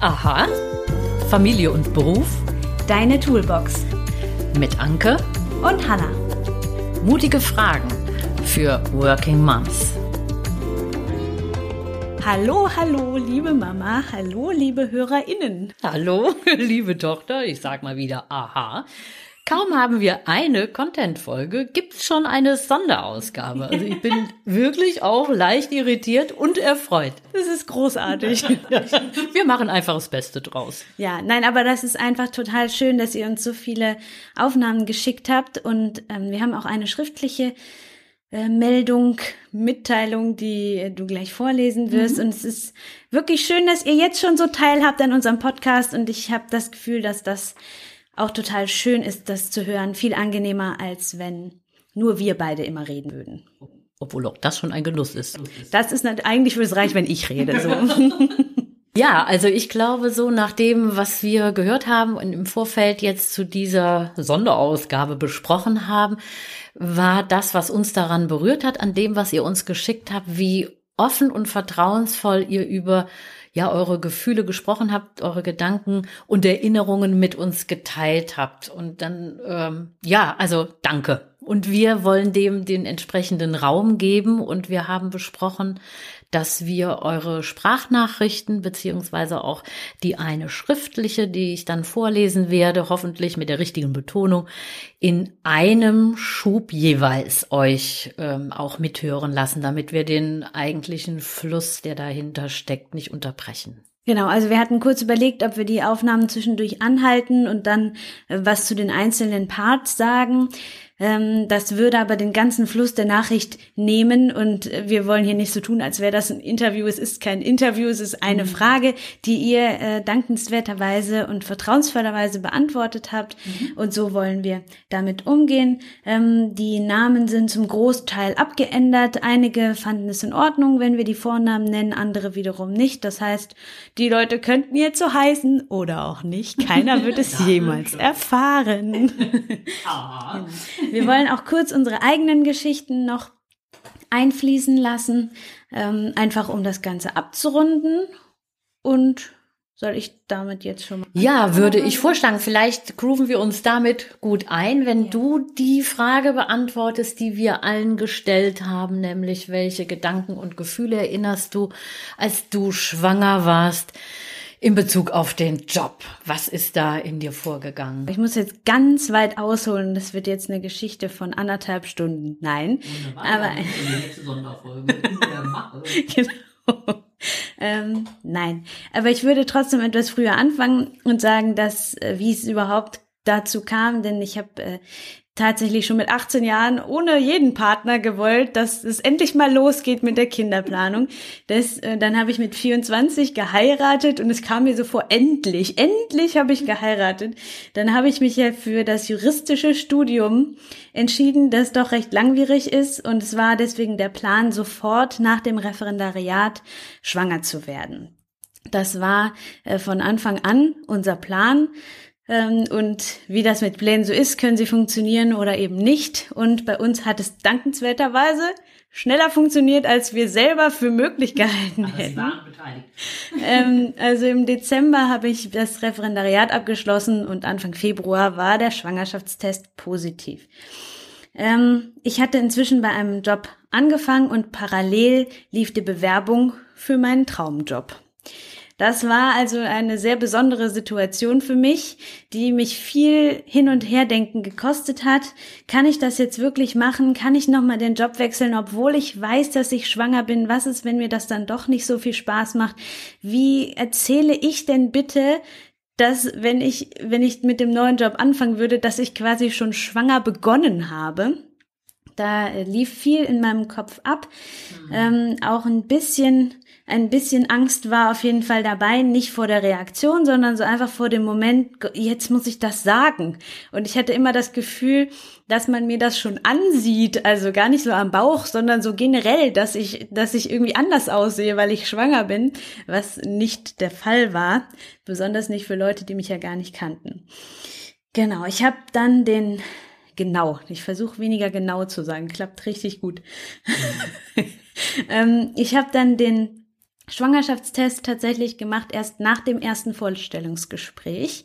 Aha. Familie und Beruf. Deine Toolbox. Mit Anke und Hanna. Mutige Fragen für Working Moms. Hallo, hallo, liebe Mama, hallo, liebe HörerInnen. Hallo, liebe Tochter, ich sag mal wieder Aha. Kaum haben wir eine Content-Folge, gibt's schon eine Sonderausgabe. Also ich bin wirklich auch leicht irritiert und erfreut. Das ist großartig. wir machen einfach das Beste draus. Ja, nein, aber das ist einfach total schön, dass ihr uns so viele Aufnahmen geschickt habt und ähm, wir haben auch eine schriftliche äh, Meldung, Mitteilung, die du gleich vorlesen wirst. Mhm. Und es ist wirklich schön, dass ihr jetzt schon so teilhabt an unserem Podcast und ich habe das Gefühl, dass das auch total schön ist, das zu hören. Viel angenehmer, als wenn nur wir beide immer reden würden. Obwohl auch das schon ein Genuss ist. Das ist nicht, eigentlich würde es reichen, wenn ich rede. So. Ja, also ich glaube so nach dem, was wir gehört haben und im Vorfeld jetzt zu dieser Sonderausgabe besprochen haben, war das, was uns daran berührt hat, an dem, was ihr uns geschickt habt, wie offen und vertrauensvoll ihr über ja eure Gefühle gesprochen habt, eure Gedanken und Erinnerungen mit uns geteilt habt. Und dann, ähm, ja, also danke. Und wir wollen dem den entsprechenden Raum geben und wir haben besprochen, dass wir eure Sprachnachrichten beziehungsweise auch die eine schriftliche, die ich dann vorlesen werde, hoffentlich mit der richtigen Betonung, in einem Schub jeweils euch ähm, auch mithören lassen, damit wir den eigentlichen Fluss, der dahinter steckt, nicht unterbrechen. Genau, also wir hatten kurz überlegt, ob wir die Aufnahmen zwischendurch anhalten und dann äh, was zu den einzelnen Parts sagen. Ähm, das würde aber den ganzen Fluss der Nachricht nehmen und wir wollen hier nicht so tun, als wäre das ein Interview. Es ist kein Interview, es ist eine mhm. Frage, die ihr äh, dankenswerterweise und vertrauensvollerweise beantwortet habt mhm. und so wollen wir damit umgehen. Ähm, die Namen sind zum Großteil abgeändert. Einige fanden es in Ordnung, wenn wir die Vornamen nennen, andere wiederum nicht. Das heißt, die Leute könnten jetzt so heißen oder auch nicht. Keiner wird es jemals erfahren. ah. Wir wollen auch kurz unsere eigenen Geschichten noch einfließen lassen, ähm, einfach um das Ganze abzurunden. Und soll ich damit jetzt schon mal? Ja, würde ich vorschlagen. Vielleicht grooven wir uns damit gut ein, wenn ja. du die Frage beantwortest, die wir allen gestellt haben, nämlich welche Gedanken und Gefühle erinnerst du, als du schwanger warst? In Bezug auf den Job. Was ist da in dir vorgegangen? Ich muss jetzt ganz weit ausholen. Das wird jetzt eine Geschichte von anderthalb Stunden. Nein. Aber genau. ähm, nein. Aber ich würde trotzdem etwas früher anfangen und sagen, dass äh, wie es überhaupt dazu kam, denn ich habe äh, tatsächlich schon mit 18 Jahren ohne jeden Partner gewollt, dass es endlich mal losgeht mit der Kinderplanung. Das, äh, dann habe ich mit 24 geheiratet und es kam mir so vor, endlich, endlich habe ich geheiratet. Dann habe ich mich ja für das juristische Studium entschieden, das doch recht langwierig ist und es war deswegen der Plan, sofort nach dem Referendariat schwanger zu werden. Das war äh, von Anfang an unser Plan. Ähm, und wie das mit Plänen so ist, können sie funktionieren oder eben nicht. Und bei uns hat es dankenswerterweise schneller funktioniert, als wir selber für möglich gehalten hätten. Ähm, also im Dezember habe ich das Referendariat abgeschlossen und Anfang Februar war der Schwangerschaftstest positiv. Ähm, ich hatte inzwischen bei einem Job angefangen und parallel lief die Bewerbung für meinen Traumjob. Das war also eine sehr besondere Situation für mich, die mich viel hin und her denken gekostet hat. Kann ich das jetzt wirklich machen? Kann ich nochmal den Job wechseln, obwohl ich weiß, dass ich schwanger bin? Was ist, wenn mir das dann doch nicht so viel Spaß macht? Wie erzähle ich denn bitte dass wenn ich, wenn ich mit dem neuen Job anfangen würde, dass ich quasi schon schwanger begonnen habe. Da lief viel in meinem Kopf ab. Mhm. Ähm, auch ein bisschen ein bisschen Angst war auf jeden Fall dabei, nicht vor der Reaktion, sondern so einfach vor dem Moment, jetzt muss ich das sagen. Und ich hatte immer das Gefühl, dass man mir das schon ansieht, also gar nicht so am Bauch, sondern so generell, dass ich, dass ich irgendwie anders aussehe, weil ich schwanger bin, was nicht der Fall war, besonders nicht für Leute, die mich ja gar nicht kannten. Genau, ich habe dann den genau, ich versuche weniger genau zu sagen, klappt richtig gut. Mhm. ähm, ich habe dann den Schwangerschaftstest tatsächlich gemacht erst nach dem ersten Vorstellungsgespräch,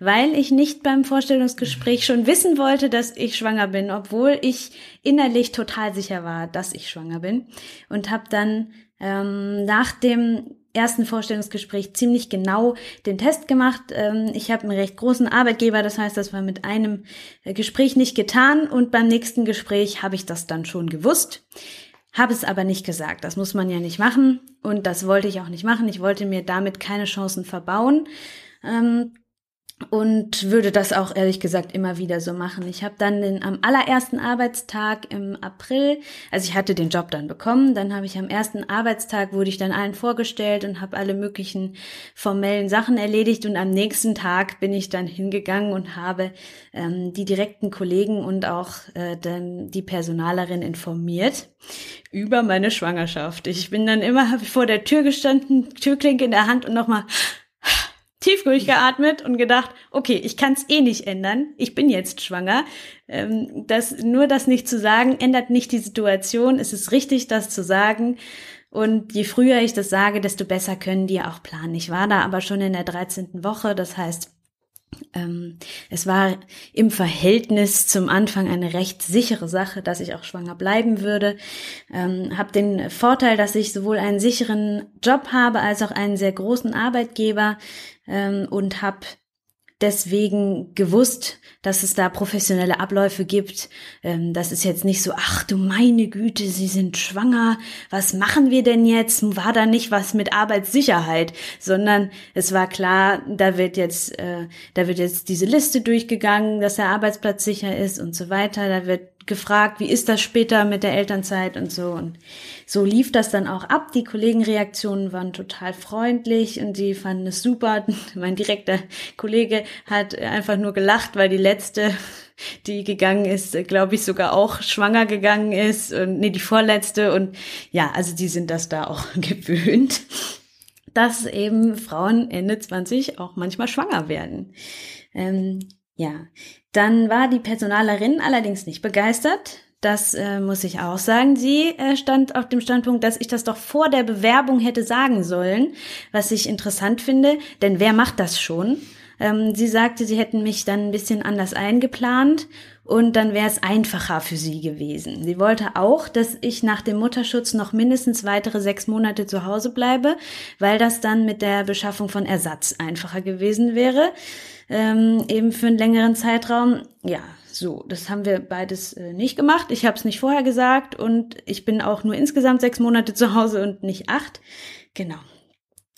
weil ich nicht beim Vorstellungsgespräch schon wissen wollte, dass ich schwanger bin, obwohl ich innerlich total sicher war, dass ich schwanger bin und habe dann ähm, nach dem ersten Vorstellungsgespräch ziemlich genau den Test gemacht. Ähm, ich habe einen recht großen Arbeitgeber, das heißt, das war mit einem Gespräch nicht getan und beim nächsten Gespräch habe ich das dann schon gewusst. Habe es aber nicht gesagt. Das muss man ja nicht machen und das wollte ich auch nicht machen. Ich wollte mir damit keine Chancen verbauen. Ähm, und würde das auch ehrlich gesagt immer wieder so machen. Ich habe dann den, am allerersten Arbeitstag im April, also ich hatte den Job dann bekommen, dann habe ich am ersten Arbeitstag wurde ich dann allen vorgestellt und habe alle möglichen formellen Sachen erledigt und am nächsten Tag bin ich dann hingegangen und habe ähm, die direkten Kollegen und auch äh, dann die Personalerin informiert über meine Schwangerschaft. Ich bin dann immer vor der Tür gestanden, Türklinke in der Hand und nochmal tief durchgeatmet und gedacht, okay, ich kann es eh nicht ändern. Ich bin jetzt schwanger. Ähm, das, nur das nicht zu sagen, ändert nicht die Situation. Es ist richtig, das zu sagen. Und je früher ich das sage, desto besser können die auch planen. Ich war da aber schon in der 13. Woche. Das heißt, ähm, es war im Verhältnis zum Anfang eine recht sichere Sache, dass ich auch schwanger bleiben würde. Ähm, habe den Vorteil, dass ich sowohl einen sicheren Job habe als auch einen sehr großen Arbeitgeber ähm, und habe deswegen gewusst, dass es da professionelle Abläufe gibt. Ähm, das ist jetzt nicht so, ach du meine Güte, Sie sind schwanger, was machen wir denn jetzt? War da nicht was mit Arbeitssicherheit, sondern es war klar, da wird jetzt, äh, da wird jetzt diese Liste durchgegangen, dass der Arbeitsplatz sicher ist und so weiter. Da wird gefragt, wie ist das später mit der Elternzeit und so. Und so lief das dann auch ab. Die Kollegenreaktionen waren total freundlich und die fanden es super. Mein direkter Kollege hat einfach nur gelacht, weil die letzte, die gegangen ist, glaube ich, sogar auch schwanger gegangen ist und nee, die vorletzte und ja, also die sind das da auch gewöhnt, dass eben Frauen Ende 20 auch manchmal schwanger werden. Ähm, ja, dann war die Personalerin allerdings nicht begeistert. Das äh, muss ich auch sagen. Sie äh, stand auf dem Standpunkt, dass ich das doch vor der Bewerbung hätte sagen sollen, was ich interessant finde, denn wer macht das schon? Ähm, sie sagte, sie hätten mich dann ein bisschen anders eingeplant und dann wäre es einfacher für sie gewesen. Sie wollte auch, dass ich nach dem Mutterschutz noch mindestens weitere sechs Monate zu Hause bleibe, weil das dann mit der Beschaffung von Ersatz einfacher gewesen wäre ähm, eben für einen längeren Zeitraum. Ja, so, das haben wir beides äh, nicht gemacht. Ich habe es nicht vorher gesagt und ich bin auch nur insgesamt sechs Monate zu Hause und nicht acht. Genau.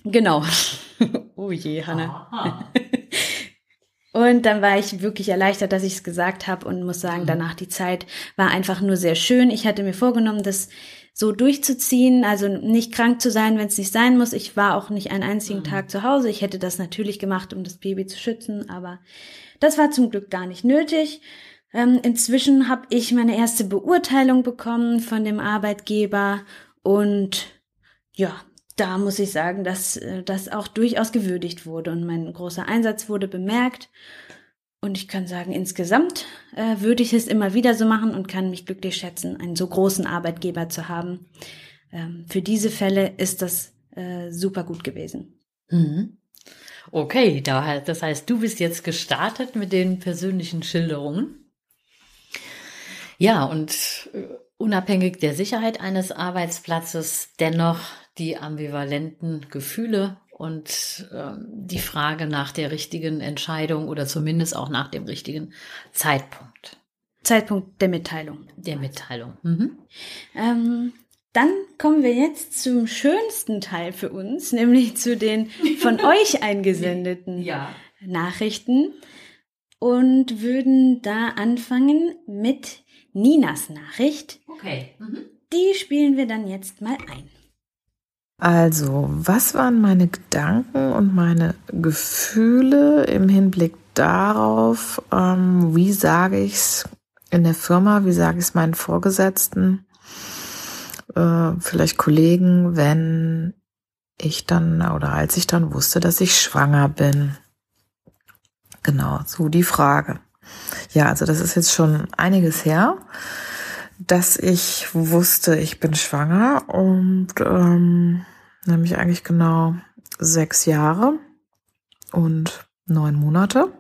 Genau. oh je, Hanna. Und dann war ich wirklich erleichtert, dass ich es gesagt habe und muss sagen, mhm. danach die Zeit war einfach nur sehr schön. Ich hatte mir vorgenommen, das so durchzuziehen, also nicht krank zu sein, wenn es nicht sein muss. Ich war auch nicht einen einzigen mhm. Tag zu Hause. Ich hätte das natürlich gemacht, um das Baby zu schützen, aber das war zum Glück gar nicht nötig. Ähm, inzwischen habe ich meine erste Beurteilung bekommen von dem Arbeitgeber und ja, da muss ich sagen, dass äh, das auch durchaus gewürdigt wurde und mein großer Einsatz wurde bemerkt. Und ich kann sagen, insgesamt äh, würde ich es immer wieder so machen und kann mich glücklich schätzen, einen so großen Arbeitgeber zu haben. Ähm, für diese Fälle ist das äh, super gut gewesen. Mhm. Okay, das heißt, du bist jetzt gestartet mit den persönlichen Schilderungen. Ja, und äh, unabhängig der Sicherheit eines Arbeitsplatzes dennoch die ambivalenten Gefühle und ähm, die Frage nach der richtigen Entscheidung oder zumindest auch nach dem richtigen Zeitpunkt. Zeitpunkt der Mitteilung. Der Mitteilung. Mhm. Ähm, dann kommen wir jetzt zum schönsten Teil für uns, nämlich zu den von euch eingesendeten ja. Nachrichten und würden da anfangen mit Ninas Nachricht. Okay. Mhm. Die spielen wir dann jetzt mal ein. Also, was waren meine Gedanken und meine Gefühle im Hinblick darauf, ähm, wie sage ich es in der Firma, wie sage ich es meinen Vorgesetzten, äh, vielleicht Kollegen, wenn ich dann oder als ich dann wusste, dass ich schwanger bin. Genau, so die Frage. Ja, also das ist jetzt schon einiges her, dass ich wusste, ich bin schwanger und ähm, nämlich eigentlich genau sechs Jahre und neun Monate.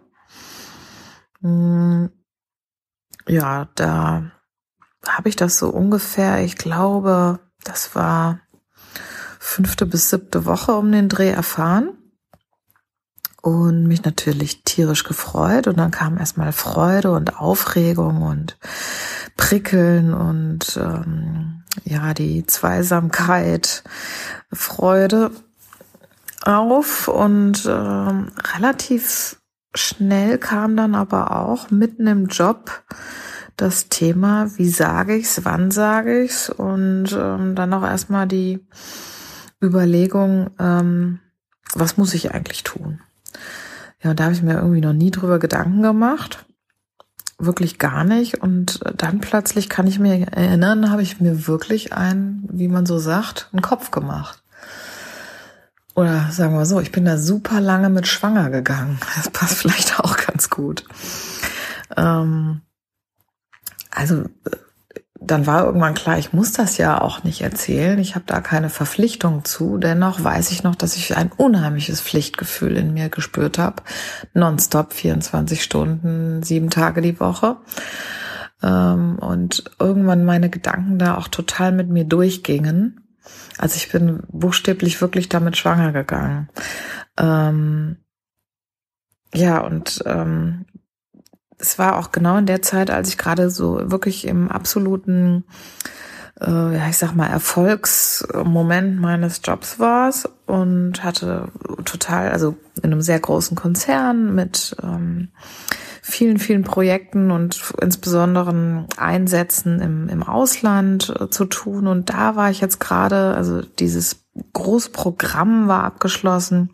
Hm, ja, da habe ich das so ungefähr, ich glaube, das war fünfte bis siebte Woche um den Dreh erfahren und mich natürlich tierisch gefreut und dann kam erstmal Freude und Aufregung und Prickeln und ähm, ja die Zweisamkeit, Freude auf und ähm, relativ schnell kam dann aber auch mitten im Job das Thema, wie sage ich's, wann sage ich's und ähm, dann auch erstmal die Überlegung, ähm, was muss ich eigentlich tun? Ja, da habe ich mir irgendwie noch nie drüber Gedanken gemacht. Wirklich gar nicht. Und dann plötzlich kann ich mir erinnern, habe ich mir wirklich ein, wie man so sagt, einen Kopf gemacht. Oder sagen wir so, ich bin da super lange mit schwanger gegangen. Das passt vielleicht auch ganz gut. Ähm, also dann war irgendwann klar, ich muss das ja auch nicht erzählen. Ich habe da keine Verpflichtung zu. Dennoch weiß ich noch, dass ich ein unheimliches Pflichtgefühl in mir gespürt habe. Nonstop, 24 Stunden, sieben Tage die Woche. Ähm, und irgendwann meine Gedanken da auch total mit mir durchgingen. Also ich bin buchstäblich wirklich damit schwanger gegangen. Ähm, ja, und ähm, es war auch genau in der Zeit, als ich gerade so wirklich im absoluten, äh, ja, ich sag mal, Erfolgsmoment meines Jobs war und hatte total, also in einem sehr großen Konzern mit ähm, vielen, vielen Projekten und insbesondere Einsätzen im, im Ausland äh, zu tun. Und da war ich jetzt gerade, also dieses Großprogramm war abgeschlossen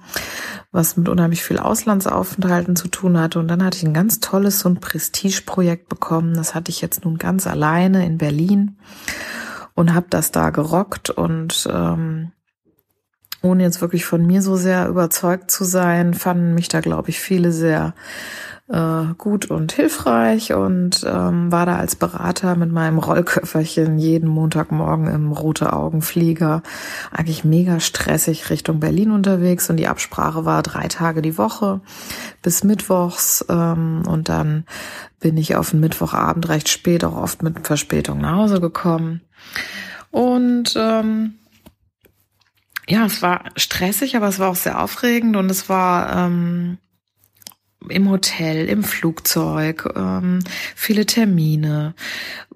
was mit unheimlich viel Auslandsaufenthalten zu tun hatte. Und dann hatte ich ein ganz tolles, so ein Prestigeprojekt bekommen. Das hatte ich jetzt nun ganz alleine in Berlin und habe das da gerockt und ähm, ohne jetzt wirklich von mir so sehr überzeugt zu sein, fanden mich da, glaube ich, viele sehr äh, gut und hilfreich und ähm, war da als Berater mit meinem Rollköfferchen jeden Montagmorgen im Rote Augenflieger. Eigentlich mega stressig Richtung Berlin unterwegs und die Absprache war drei Tage die Woche bis Mittwochs ähm, und dann bin ich auf den Mittwochabend recht spät, auch oft mit Verspätung nach Hause gekommen. Und ähm, ja, es war stressig, aber es war auch sehr aufregend und es war ähm, im Hotel, im Flugzeug, ähm, viele Termine,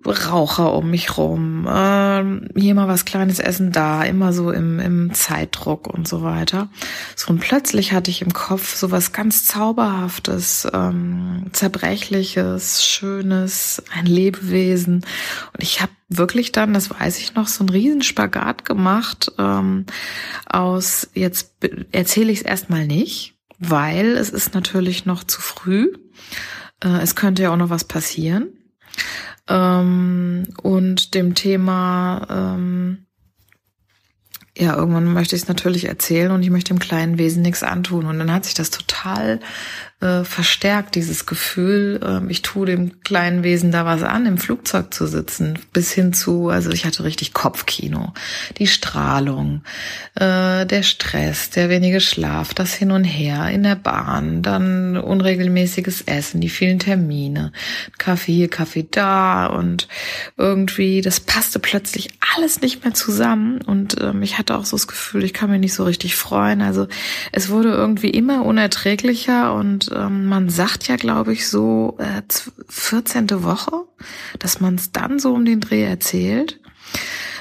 Raucher um mich rum, ähm, hier mal was Kleines essen, da, immer so im, im Zeitdruck und so weiter. So und plötzlich hatte ich im Kopf so was ganz Zauberhaftes, ähm, Zerbrechliches, Schönes, ein Lebewesen. Und ich habe wirklich dann, das weiß ich noch, so einen Riesenspagat gemacht ähm, aus, jetzt erzähle ich es erstmal nicht weil es ist natürlich noch zu früh. Äh, es könnte ja auch noch was passieren. Ähm, und dem Thema, ähm, ja, irgendwann möchte ich es natürlich erzählen und ich möchte dem kleinen Wesen nichts antun. Und dann hat sich das total äh, verstärkt dieses Gefühl, äh, ich tue dem kleinen Wesen da was an, im Flugzeug zu sitzen, bis hin zu, also ich hatte richtig Kopfkino, die Strahlung, äh, der Stress, der wenige Schlaf, das Hin und Her in der Bahn, dann unregelmäßiges Essen, die vielen Termine, Kaffee hier, Kaffee da und irgendwie, das passte plötzlich alles nicht mehr zusammen und ähm, ich hatte auch so das Gefühl, ich kann mich nicht so richtig freuen. Also es wurde irgendwie immer unerträglicher und ähm, man sagt ja, glaube ich, so äh, 14. Woche, dass man es dann so um den Dreh erzählt.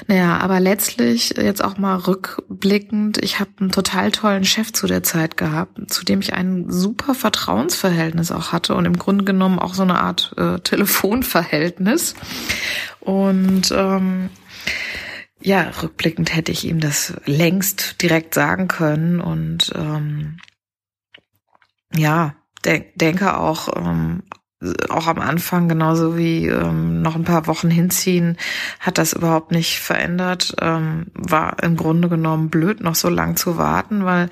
Naja, aber letztlich jetzt auch mal rückblickend, ich habe einen total tollen Chef zu der Zeit gehabt, zu dem ich ein super Vertrauensverhältnis auch hatte und im Grunde genommen auch so eine Art äh, Telefonverhältnis. Und ähm, ja, rückblickend hätte ich ihm das längst direkt sagen können und ähm, ja, de denke auch, ähm, auch am Anfang, genauso wie ähm, noch ein paar Wochen hinziehen, hat das überhaupt nicht verändert. Ähm, war im Grunde genommen blöd, noch so lang zu warten, weil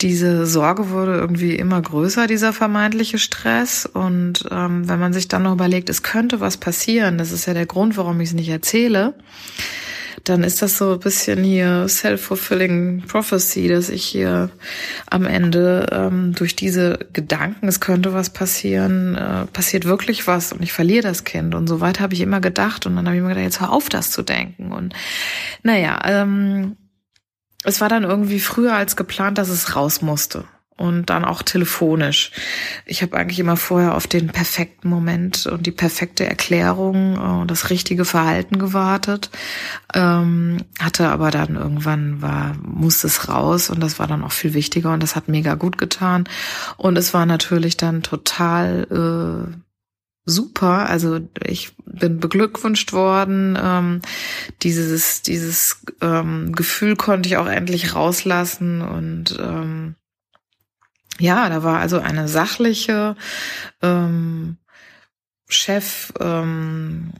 diese Sorge wurde irgendwie immer größer, dieser vermeintliche Stress. Und ähm, wenn man sich dann noch überlegt, es könnte was passieren, das ist ja der Grund, warum ich es nicht erzähle, dann ist das so ein bisschen hier self-fulfilling prophecy, dass ich hier am Ende ähm, durch diese Gedanken, es könnte was passieren, äh, passiert wirklich was und ich verliere das Kind. Und so weit habe ich immer gedacht. Und dann habe ich mir gedacht, jetzt hör auf, das zu denken. Und naja, ähm, es war dann irgendwie früher als geplant, dass es raus musste und dann auch telefonisch. Ich habe eigentlich immer vorher auf den perfekten Moment und die perfekte Erklärung und das richtige Verhalten gewartet, ähm, hatte aber dann irgendwann war musste es raus und das war dann auch viel wichtiger und das hat mega gut getan und es war natürlich dann total äh, super. Also ich bin beglückwünscht worden. Ähm, dieses dieses ähm, Gefühl konnte ich auch endlich rauslassen und ähm, ja, da war also eine sachliche ähm, Chef ähm,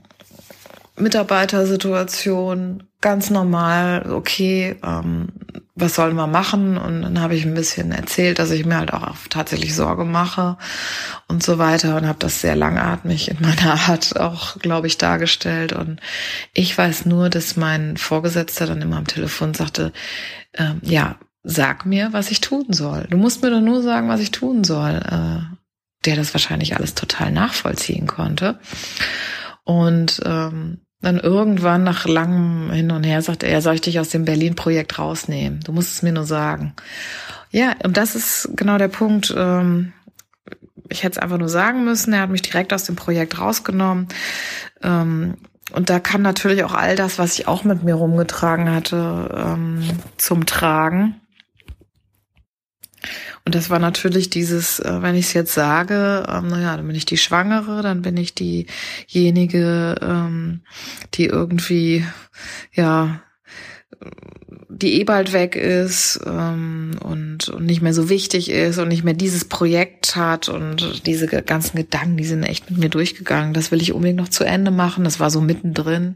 Mitarbeitersituation ganz normal, okay, ähm, was sollen wir machen? Und dann habe ich ein bisschen erzählt, dass ich mir halt auch tatsächlich Sorge mache und so weiter und habe das sehr langatmig in meiner Art auch, glaube ich, dargestellt. Und ich weiß nur, dass mein Vorgesetzter dann immer am Telefon sagte, ähm, ja, sag mir, was ich tun soll. Du musst mir doch nur sagen, was ich tun soll. Äh, der das wahrscheinlich alles total nachvollziehen konnte. Und ähm, dann irgendwann nach langem Hin und Her sagte er, soll ich dich aus dem Berlin-Projekt rausnehmen? Du musst es mir nur sagen. Ja, und das ist genau der Punkt. Ähm, ich hätte es einfach nur sagen müssen. Er hat mich direkt aus dem Projekt rausgenommen. Ähm, und da kam natürlich auch all das, was ich auch mit mir rumgetragen hatte, ähm, zum Tragen. Und das war natürlich dieses, äh, wenn ich es jetzt sage, ähm, naja, dann bin ich die Schwangere, dann bin ich diejenige, ähm, die irgendwie, ja, die eh bald weg ist ähm, und, und nicht mehr so wichtig ist und nicht mehr dieses Projekt hat und diese ganzen Gedanken, die sind echt mit mir durchgegangen. Das will ich unbedingt noch zu Ende machen. Das war so mittendrin.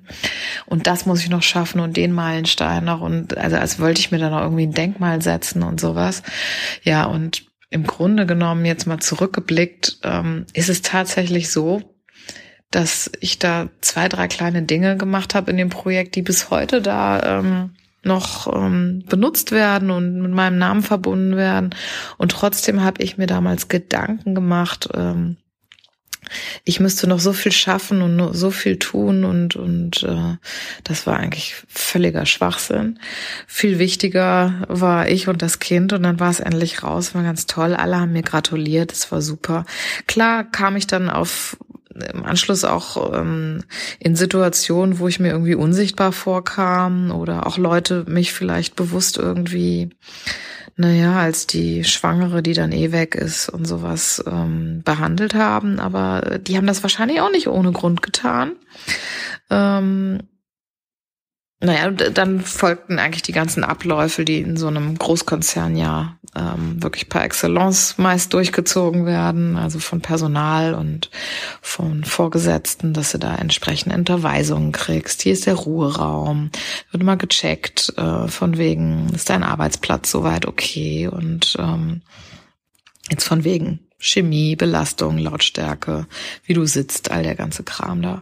Und das muss ich noch schaffen und den Meilenstein noch. Und also als wollte ich mir da noch irgendwie ein Denkmal setzen und sowas. Ja, und im Grunde genommen jetzt mal zurückgeblickt, ähm, ist es tatsächlich so, dass ich da zwei, drei kleine Dinge gemacht habe in dem Projekt, die bis heute da ähm, noch ähm, benutzt werden und mit meinem Namen verbunden werden. Und trotzdem habe ich mir damals Gedanken gemacht, ähm, ich müsste noch so viel schaffen und so viel tun und und äh, das war eigentlich völliger Schwachsinn. Viel wichtiger war ich und das Kind und dann war es endlich raus, war ganz toll. Alle haben mir gratuliert, es war super. Klar kam ich dann auf im Anschluss auch ähm, in Situationen, wo ich mir irgendwie unsichtbar vorkam oder auch Leute mich vielleicht bewusst irgendwie, naja, als die Schwangere, die dann eh weg ist und sowas ähm, behandelt haben. Aber die haben das wahrscheinlich auch nicht ohne Grund getan. Ähm, naja, dann folgten eigentlich die ganzen Abläufe, die in so einem Großkonzern ja ähm, wirklich par excellence meist durchgezogen werden, also von Personal und von Vorgesetzten, dass du da entsprechende Unterweisungen kriegst. Hier ist der Ruheraum, wird mal gecheckt, äh, von wegen, ist dein Arbeitsplatz soweit okay und ähm, jetzt von wegen Chemie, Belastung, Lautstärke, wie du sitzt, all der ganze Kram da.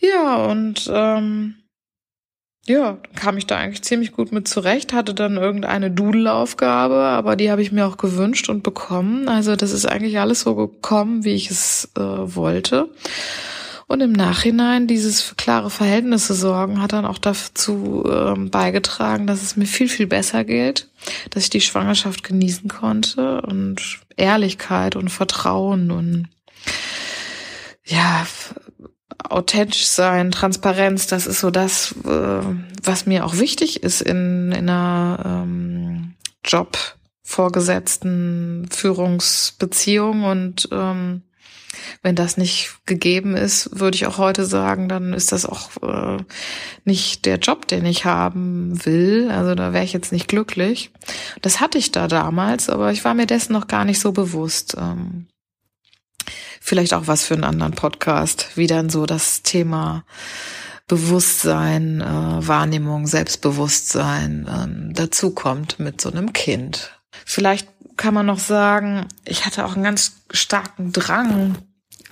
Ja, und ähm, ja, kam ich da eigentlich ziemlich gut mit zurecht, hatte dann irgendeine Dudelaufgabe, aber die habe ich mir auch gewünscht und bekommen. Also das ist eigentlich alles so gekommen, wie ich es äh, wollte. Und im Nachhinein dieses für klare Verhältnisse sorgen hat dann auch dazu ähm, beigetragen, dass es mir viel, viel besser geht, dass ich die Schwangerschaft genießen konnte und Ehrlichkeit und Vertrauen und ja, authentisch sein, Transparenz, das ist so das, äh, was mir auch wichtig ist in, in einer ähm, Job, Vorgesetzten, Führungsbeziehung und ähm, wenn das nicht gegeben ist, würde ich auch heute sagen, dann ist das auch äh, nicht der Job, den ich haben will. Also da wäre ich jetzt nicht glücklich. Das hatte ich da damals, aber ich war mir dessen noch gar nicht so bewusst. Ähm, vielleicht auch was für einen anderen Podcast, wie dann so das Thema Bewusstsein, äh, Wahrnehmung, Selbstbewusstsein ähm, dazu kommt mit so einem Kind. Vielleicht kann man noch sagen, ich hatte auch einen ganz starken Drang,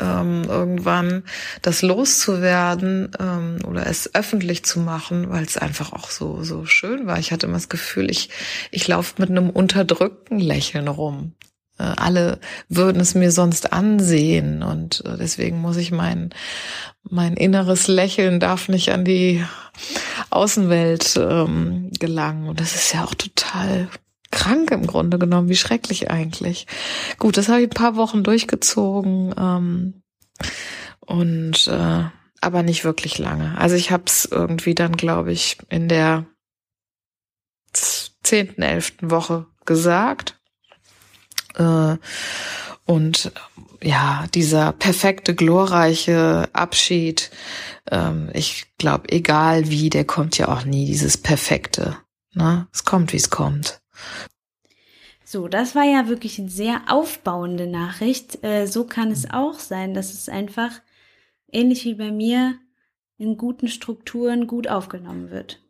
ähm, irgendwann das loszuwerden ähm, oder es öffentlich zu machen, weil es einfach auch so so schön war. Ich hatte immer das Gefühl, ich ich laufe mit einem unterdrückten Lächeln rum. Äh, alle würden es mir sonst ansehen und äh, deswegen muss ich mein mein inneres Lächeln darf nicht an die Außenwelt ähm, gelangen und das ist ja auch total krank im Grunde genommen. Wie schrecklich eigentlich. Gut, das habe ich ein paar Wochen durchgezogen ähm, und äh, aber nicht wirklich lange. Also ich habe es irgendwie dann, glaube ich, in der zehnten, elften Woche gesagt. Äh, und ja, dieser perfekte, glorreiche Abschied, ähm, ich glaube, egal wie, der kommt ja auch nie, dieses Perfekte. Ne? Es kommt, wie es kommt. So, das war ja wirklich eine sehr aufbauende Nachricht. Äh, so kann es auch sein, dass es einfach ähnlich wie bei mir in guten Strukturen gut aufgenommen wird.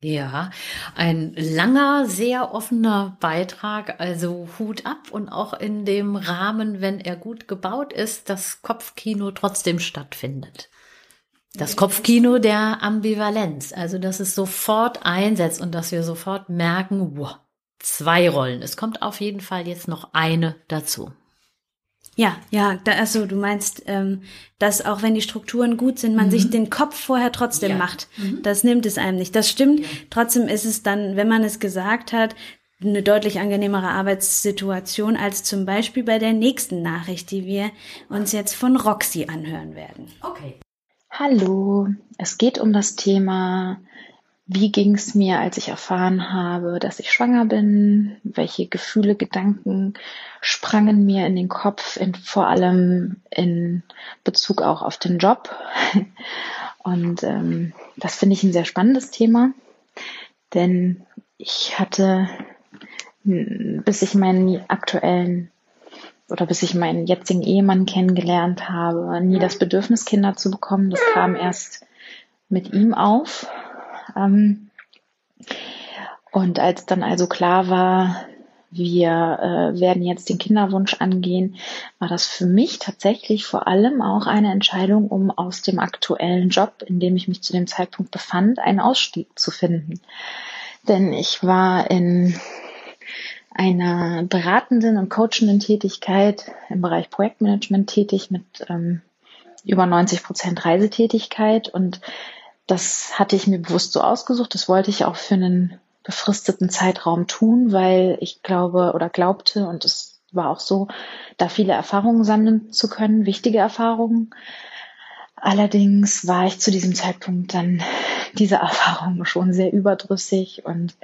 Ja, ein langer, sehr offener Beitrag, also Hut ab und auch in dem Rahmen, wenn er gut gebaut ist, das Kopfkino trotzdem stattfindet. Das Kopfkino der Ambivalenz, also dass es sofort einsetzt und dass wir sofort merken, wow, zwei Rollen. Es kommt auf jeden Fall jetzt noch eine dazu. Ja, ja, da, also du meinst, ähm, dass auch wenn die Strukturen gut sind, man mhm. sich den Kopf vorher trotzdem ja. macht. Mhm. Das nimmt es einem nicht. Das stimmt. Ja. Trotzdem ist es dann, wenn man es gesagt hat, eine deutlich angenehmere Arbeitssituation als zum Beispiel bei der nächsten Nachricht, die wir uns jetzt von Roxy anhören werden. Okay. Hallo, es geht um das Thema wie ging es mir, als ich erfahren habe, dass ich schwanger bin? Welche Gefühle, Gedanken sprangen mir in den Kopf, in, vor allem in Bezug auch auf den Job? Und ähm, das finde ich ein sehr spannendes Thema, denn ich hatte, bis ich meinen aktuellen oder bis ich meinen jetzigen Ehemann kennengelernt habe, nie das Bedürfnis, Kinder zu bekommen. Das kam erst mit ihm auf und als dann also klar war, wir äh, werden jetzt den Kinderwunsch angehen, war das für mich tatsächlich vor allem auch eine Entscheidung, um aus dem aktuellen Job, in dem ich mich zu dem Zeitpunkt befand, einen Ausstieg zu finden. Denn ich war in einer beratenden und coachenden Tätigkeit im Bereich Projektmanagement tätig mit ähm, über 90 Prozent Reisetätigkeit und das hatte ich mir bewusst so ausgesucht. Das wollte ich auch für einen befristeten Zeitraum tun, weil ich glaube oder glaubte, und es war auch so, da viele Erfahrungen sammeln zu können, wichtige Erfahrungen. Allerdings war ich zu diesem Zeitpunkt dann diese Erfahrung schon sehr überdrüssig und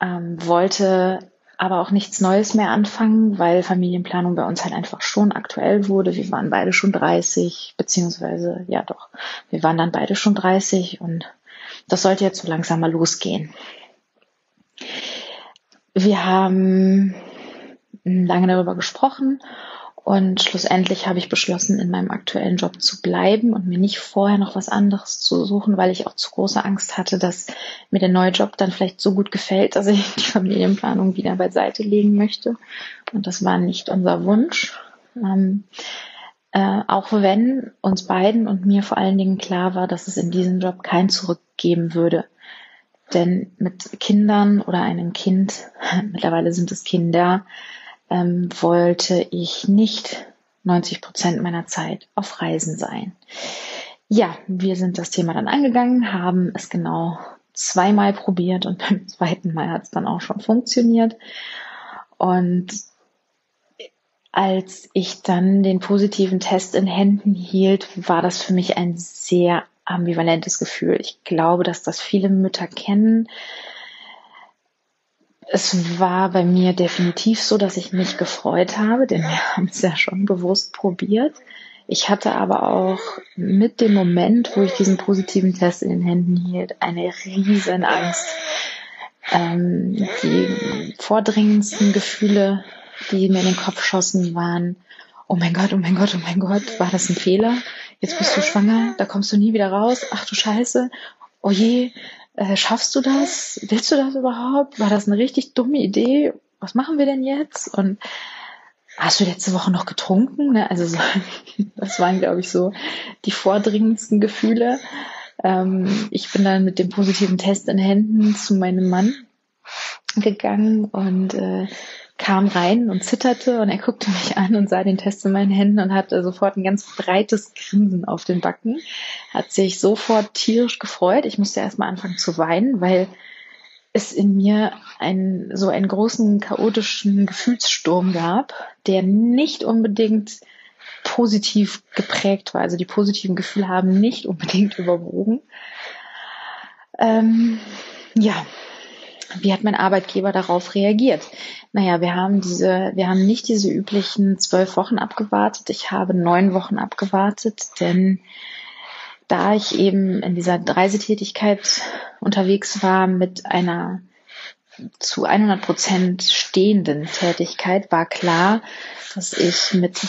ähm, wollte aber auch nichts Neues mehr anfangen, weil Familienplanung bei uns halt einfach schon aktuell wurde. Wir waren beide schon 30, beziehungsweise ja doch, wir waren dann beide schon 30 und das sollte jetzt so langsam mal losgehen. Wir haben lange darüber gesprochen und schlussendlich habe ich beschlossen, in meinem aktuellen Job zu bleiben und mir nicht vorher noch was anderes zu suchen, weil ich auch zu große Angst hatte, dass mir der neue Job dann vielleicht so gut gefällt, dass ich die Familienplanung wieder beiseite legen möchte. Und das war nicht unser Wunsch. Ähm, äh, auch wenn uns beiden und mir vor allen Dingen klar war, dass es in diesem Job kein Zurück geben würde. Denn mit Kindern oder einem Kind, mittlerweile sind es Kinder, ähm, wollte ich nicht 90 Prozent meiner Zeit auf Reisen sein. Ja, wir sind das Thema dann angegangen, haben es genau zweimal probiert und beim zweiten Mal hat es dann auch schon funktioniert. Und als ich dann den positiven Test in Händen hielt, war das für mich ein sehr ambivalentes Gefühl. Ich glaube, dass das viele Mütter kennen, es war bei mir definitiv so, dass ich mich gefreut habe, denn wir haben es ja schon bewusst probiert. Ich hatte aber auch mit dem Moment, wo ich diesen positiven Test in den Händen hielt, eine riesen Angst. Ähm, die vordringendsten Gefühle, die mir in den Kopf schossen, waren, oh mein Gott, oh mein Gott, oh mein Gott, war das ein Fehler? Jetzt bist du schwanger, da kommst du nie wieder raus. Ach du Scheiße, oh je, äh, schaffst du das? Willst du das überhaupt? War das eine richtig dumme Idee? Was machen wir denn jetzt? Und hast du letzte Woche noch getrunken? Ne? Also so, das waren, glaube ich, so die vordringendsten Gefühle. Ähm, ich bin dann mit dem positiven Test in Händen zu meinem Mann gegangen und äh, kam rein und zitterte und er guckte mich an und sah den Test in meinen Händen und hatte sofort ein ganz breites Grinsen auf den Backen, hat sich sofort tierisch gefreut. Ich musste erstmal anfangen zu weinen, weil es in mir ein, so einen großen chaotischen Gefühlssturm gab, der nicht unbedingt positiv geprägt war. Also die positiven Gefühle haben nicht unbedingt überwogen. Ähm, ja, wie hat mein Arbeitgeber darauf reagiert? Naja, wir haben diese, wir haben nicht diese üblichen zwölf Wochen abgewartet. Ich habe neun Wochen abgewartet, denn da ich eben in dieser Reisetätigkeit unterwegs war mit einer zu 100 Prozent stehenden Tätigkeit, war klar, dass ich mit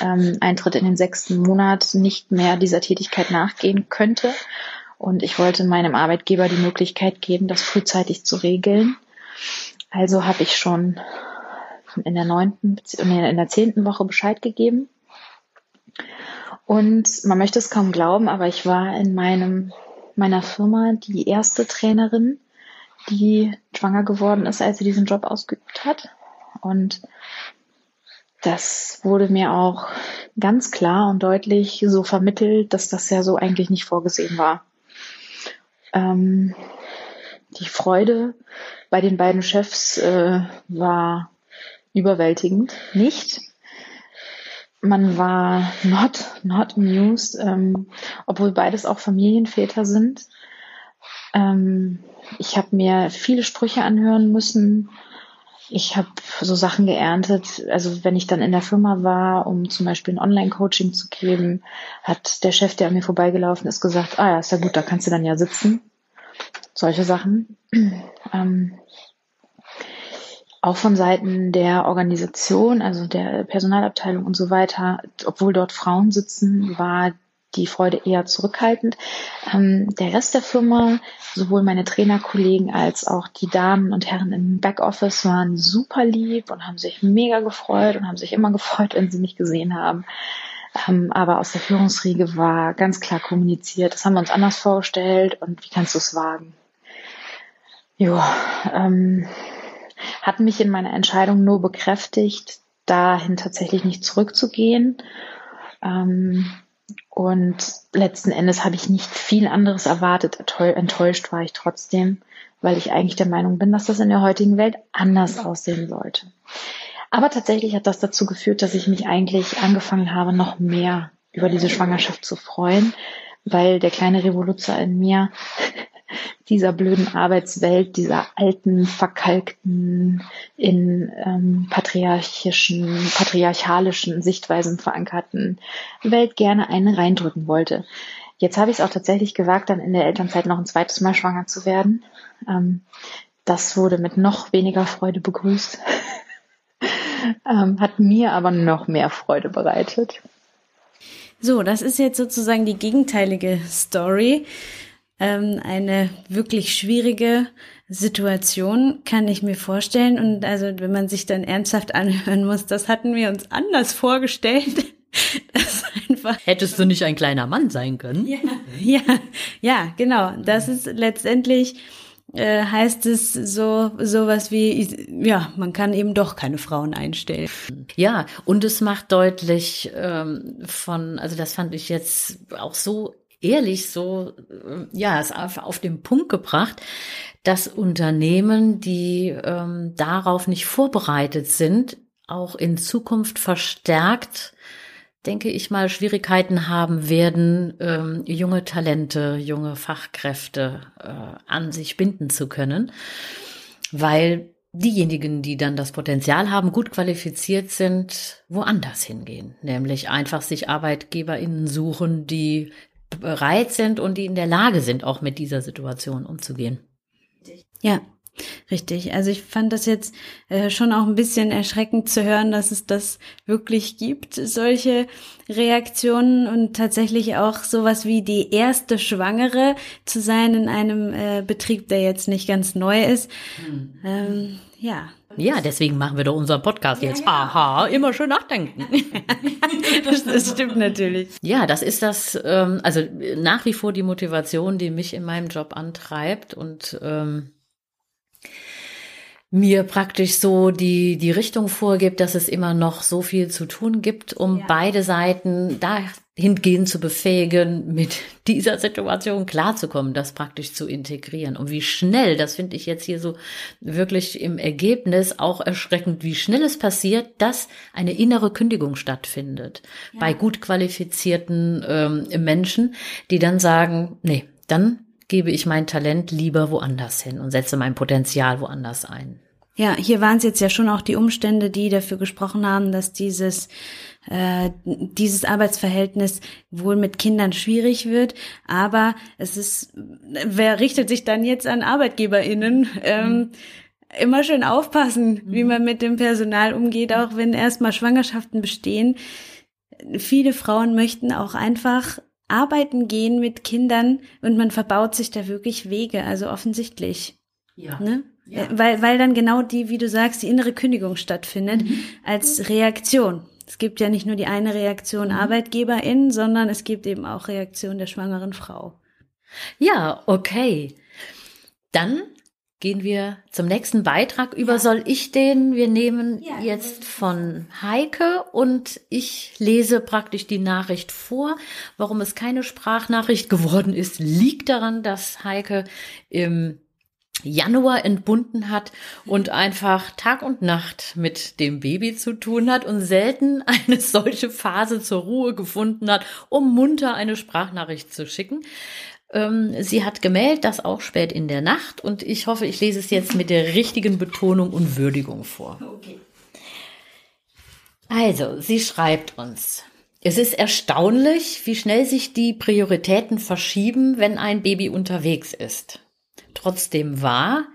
ähm, Eintritt in den sechsten Monat nicht mehr dieser Tätigkeit nachgehen könnte. Und ich wollte meinem Arbeitgeber die Möglichkeit geben, das frühzeitig zu regeln. Also habe ich schon in der neunten, in der zehnten Woche Bescheid gegeben und man möchte es kaum glauben, aber ich war in meinem, meiner Firma die erste Trainerin, die schwanger geworden ist, als sie diesen Job ausgeübt hat. Und das wurde mir auch ganz klar und deutlich so vermittelt, dass das ja so eigentlich nicht vorgesehen war. Ähm, die Freude bei den beiden Chefs äh, war überwältigend. Nicht, man war not, not amused, ähm, obwohl beides auch Familienväter sind. Ähm, ich habe mir viele Sprüche anhören müssen. Ich habe so Sachen geerntet. Also wenn ich dann in der Firma war, um zum Beispiel ein Online-Coaching zu geben, hat der Chef, der an mir vorbeigelaufen ist, gesagt, ah ja, ist ja gut, da kannst du dann ja sitzen. Solche Sachen. Ähm, auch von Seiten der Organisation, also der Personalabteilung und so weiter, obwohl dort Frauen sitzen, war die Freude eher zurückhaltend. Ähm, der Rest der Firma, sowohl meine Trainerkollegen als auch die Damen und Herren im Backoffice waren super lieb und haben sich mega gefreut und haben sich immer gefreut, wenn sie mich gesehen haben. Ähm, aber aus der Führungsriege war ganz klar kommuniziert, das haben wir uns anders vorgestellt und wie kannst du es wagen? Ja, ähm, hat mich in meiner Entscheidung nur bekräftigt, dahin tatsächlich nicht zurückzugehen. Ähm, und letzten Endes habe ich nicht viel anderes erwartet. Enttäuscht war ich trotzdem, weil ich eigentlich der Meinung bin, dass das in der heutigen Welt anders aussehen sollte. Aber tatsächlich hat das dazu geführt, dass ich mich eigentlich angefangen habe, noch mehr über diese Schwangerschaft zu freuen, weil der kleine Revoluzer in mir dieser blöden Arbeitswelt, dieser alten, verkalkten, in ähm, patriarchischen, patriarchalischen Sichtweisen verankerten Welt gerne eine reindrücken wollte. Jetzt habe ich es auch tatsächlich gewagt, dann in der Elternzeit noch ein zweites Mal schwanger zu werden. Ähm, das wurde mit noch weniger Freude begrüßt, ähm, hat mir aber noch mehr Freude bereitet. So, das ist jetzt sozusagen die gegenteilige Story ähm, eine wirklich schwierige Situation, kann ich mir vorstellen. Und also, wenn man sich dann ernsthaft anhören muss, das hatten wir uns anders vorgestellt. Das einfach Hättest du nicht ein kleiner Mann sein können? Ja, ja, ja genau. Das ist letztendlich äh, heißt es so sowas wie ja man kann eben doch keine Frauen einstellen ja und es macht deutlich ähm, von also das fand ich jetzt auch so ehrlich so, äh, ja, es auf den Punkt gebracht, dass Unternehmen, die ähm, darauf nicht vorbereitet sind, auch in Zukunft verstärkt, denke ich mal, Schwierigkeiten haben werden, ähm, junge Talente, junge Fachkräfte äh, an sich binden zu können, weil diejenigen, die dann das Potenzial haben, gut qualifiziert sind, woanders hingehen, nämlich einfach sich ArbeitgeberInnen suchen, die bereit sind und die in der Lage sind, auch mit dieser Situation umzugehen. Ja, Richtig. Also ich fand das jetzt äh, schon auch ein bisschen erschreckend zu hören, dass es das wirklich gibt, solche Reaktionen und tatsächlich auch sowas wie die erste Schwangere zu sein in einem äh, Betrieb, der jetzt nicht ganz neu ist. Mhm. Ähm, Ja. Ja, deswegen machen wir doch unseren Podcast jetzt. Aha, immer schön nachdenken. das, das stimmt natürlich. Ja, das ist das, ähm, also nach wie vor die Motivation, die mich in meinem Job antreibt und ähm, mir praktisch so die, die Richtung vorgibt, dass es immer noch so viel zu tun gibt, um ja. beide Seiten dahingehend zu befähigen, mit dieser Situation klarzukommen, das praktisch zu integrieren. Und wie schnell, das finde ich jetzt hier so wirklich im Ergebnis auch erschreckend, wie schnell es passiert, dass eine innere Kündigung stattfindet ja. bei gut qualifizierten ähm, Menschen, die dann sagen, nee, dann gebe ich mein Talent lieber woanders hin und setze mein Potenzial woanders ein. Ja, hier waren es jetzt ja schon auch die Umstände, die dafür gesprochen haben, dass dieses äh, dieses Arbeitsverhältnis wohl mit Kindern schwierig wird, aber es ist, wer richtet sich dann jetzt an ArbeitgeberInnen? Ähm, immer schön aufpassen, wie mhm. man mit dem Personal umgeht, auch wenn erstmal Schwangerschaften bestehen. Viele Frauen möchten auch einfach arbeiten gehen mit Kindern und man verbaut sich da wirklich Wege, also offensichtlich. Ja. Ne? ja. Äh, weil, weil dann genau die, wie du sagst, die innere Kündigung stattfindet mhm. als Reaktion. Es gibt ja nicht nur die eine Reaktion mhm. ArbeitgeberInnen, sondern es gibt eben auch Reaktion der schwangeren Frau. Ja, okay. Dann gehen wir zum nächsten Beitrag über. Ja. Soll ich den? Wir nehmen ja, jetzt von Heike und ich lese praktisch die Nachricht vor. Warum es keine Sprachnachricht geworden ist, liegt daran, dass Heike im Januar entbunden hat und einfach Tag und Nacht mit dem Baby zu tun hat und selten eine solche Phase zur Ruhe gefunden hat, um munter eine Sprachnachricht zu schicken. Ähm, sie hat gemeldet, das auch spät in der Nacht und ich hoffe, ich lese es jetzt mit der richtigen Betonung und Würdigung vor. Okay. Also, sie schreibt uns. Es ist erstaunlich, wie schnell sich die Prioritäten verschieben, wenn ein Baby unterwegs ist. Trotzdem war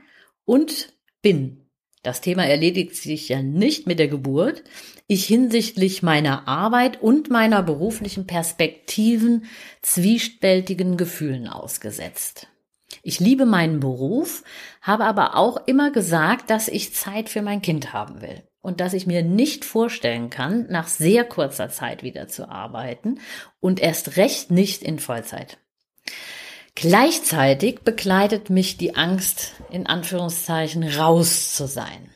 und bin. Das Thema erledigt sich ja nicht mit der Geburt, ich hinsichtlich meiner Arbeit und meiner beruflichen Perspektiven zwiespältigen Gefühlen ausgesetzt. Ich liebe meinen Beruf, habe aber auch immer gesagt, dass ich Zeit für mein Kind haben will und dass ich mir nicht vorstellen kann, nach sehr kurzer Zeit wieder zu arbeiten und erst recht nicht in Vollzeit. Gleichzeitig begleitet mich die Angst, in Anführungszeichen, raus zu sein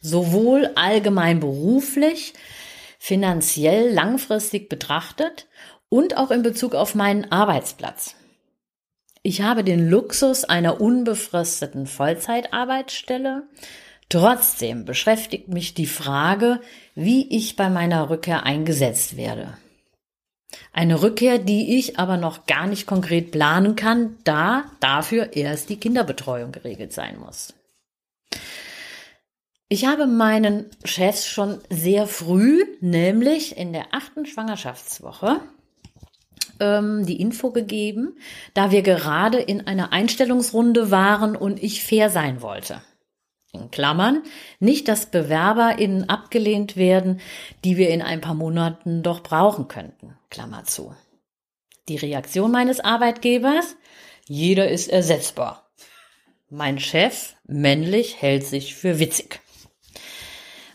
sowohl allgemein beruflich, finanziell langfristig betrachtet und auch in Bezug auf meinen Arbeitsplatz. Ich habe den Luxus einer unbefristeten Vollzeitarbeitsstelle. Trotzdem beschäftigt mich die Frage, wie ich bei meiner Rückkehr eingesetzt werde. Eine Rückkehr, die ich aber noch gar nicht konkret planen kann, da dafür erst die Kinderbetreuung geregelt sein muss. Ich habe meinen Chefs schon sehr früh, nämlich in der achten Schwangerschaftswoche, ähm, die Info gegeben, da wir gerade in einer Einstellungsrunde waren und ich fair sein wollte. In Klammern, nicht, dass BewerberInnen abgelehnt werden, die wir in ein paar Monaten doch brauchen könnten. Klammer zu. Die Reaktion meines Arbeitgebers? Jeder ist ersetzbar. Mein Chef, männlich, hält sich für witzig.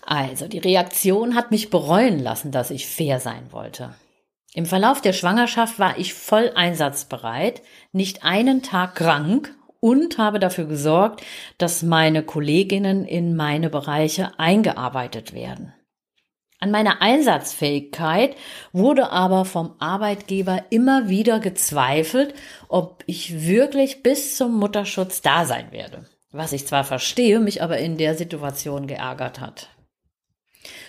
Also, die Reaktion hat mich bereuen lassen, dass ich fair sein wollte. Im Verlauf der Schwangerschaft war ich voll einsatzbereit, nicht einen Tag krank und habe dafür gesorgt, dass meine Kolleginnen in meine Bereiche eingearbeitet werden. An meiner Einsatzfähigkeit wurde aber vom Arbeitgeber immer wieder gezweifelt, ob ich wirklich bis zum Mutterschutz da sein werde. Was ich zwar verstehe, mich aber in der Situation geärgert hat.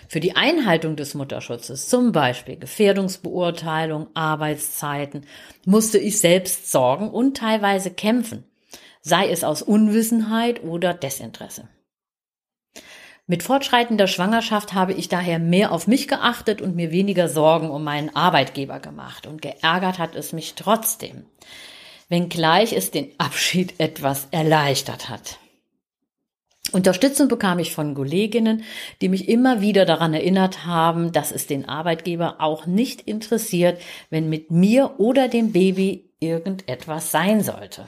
Für die Einhaltung des Mutterschutzes, zum Beispiel Gefährdungsbeurteilung, Arbeitszeiten, musste ich selbst sorgen und teilweise kämpfen, sei es aus Unwissenheit oder Desinteresse. Mit fortschreitender Schwangerschaft habe ich daher mehr auf mich geachtet und mir weniger Sorgen um meinen Arbeitgeber gemacht und geärgert hat es mich trotzdem, wenngleich es den Abschied etwas erleichtert hat. Unterstützung bekam ich von Kolleginnen, die mich immer wieder daran erinnert haben, dass es den Arbeitgeber auch nicht interessiert, wenn mit mir oder dem Baby irgendetwas sein sollte.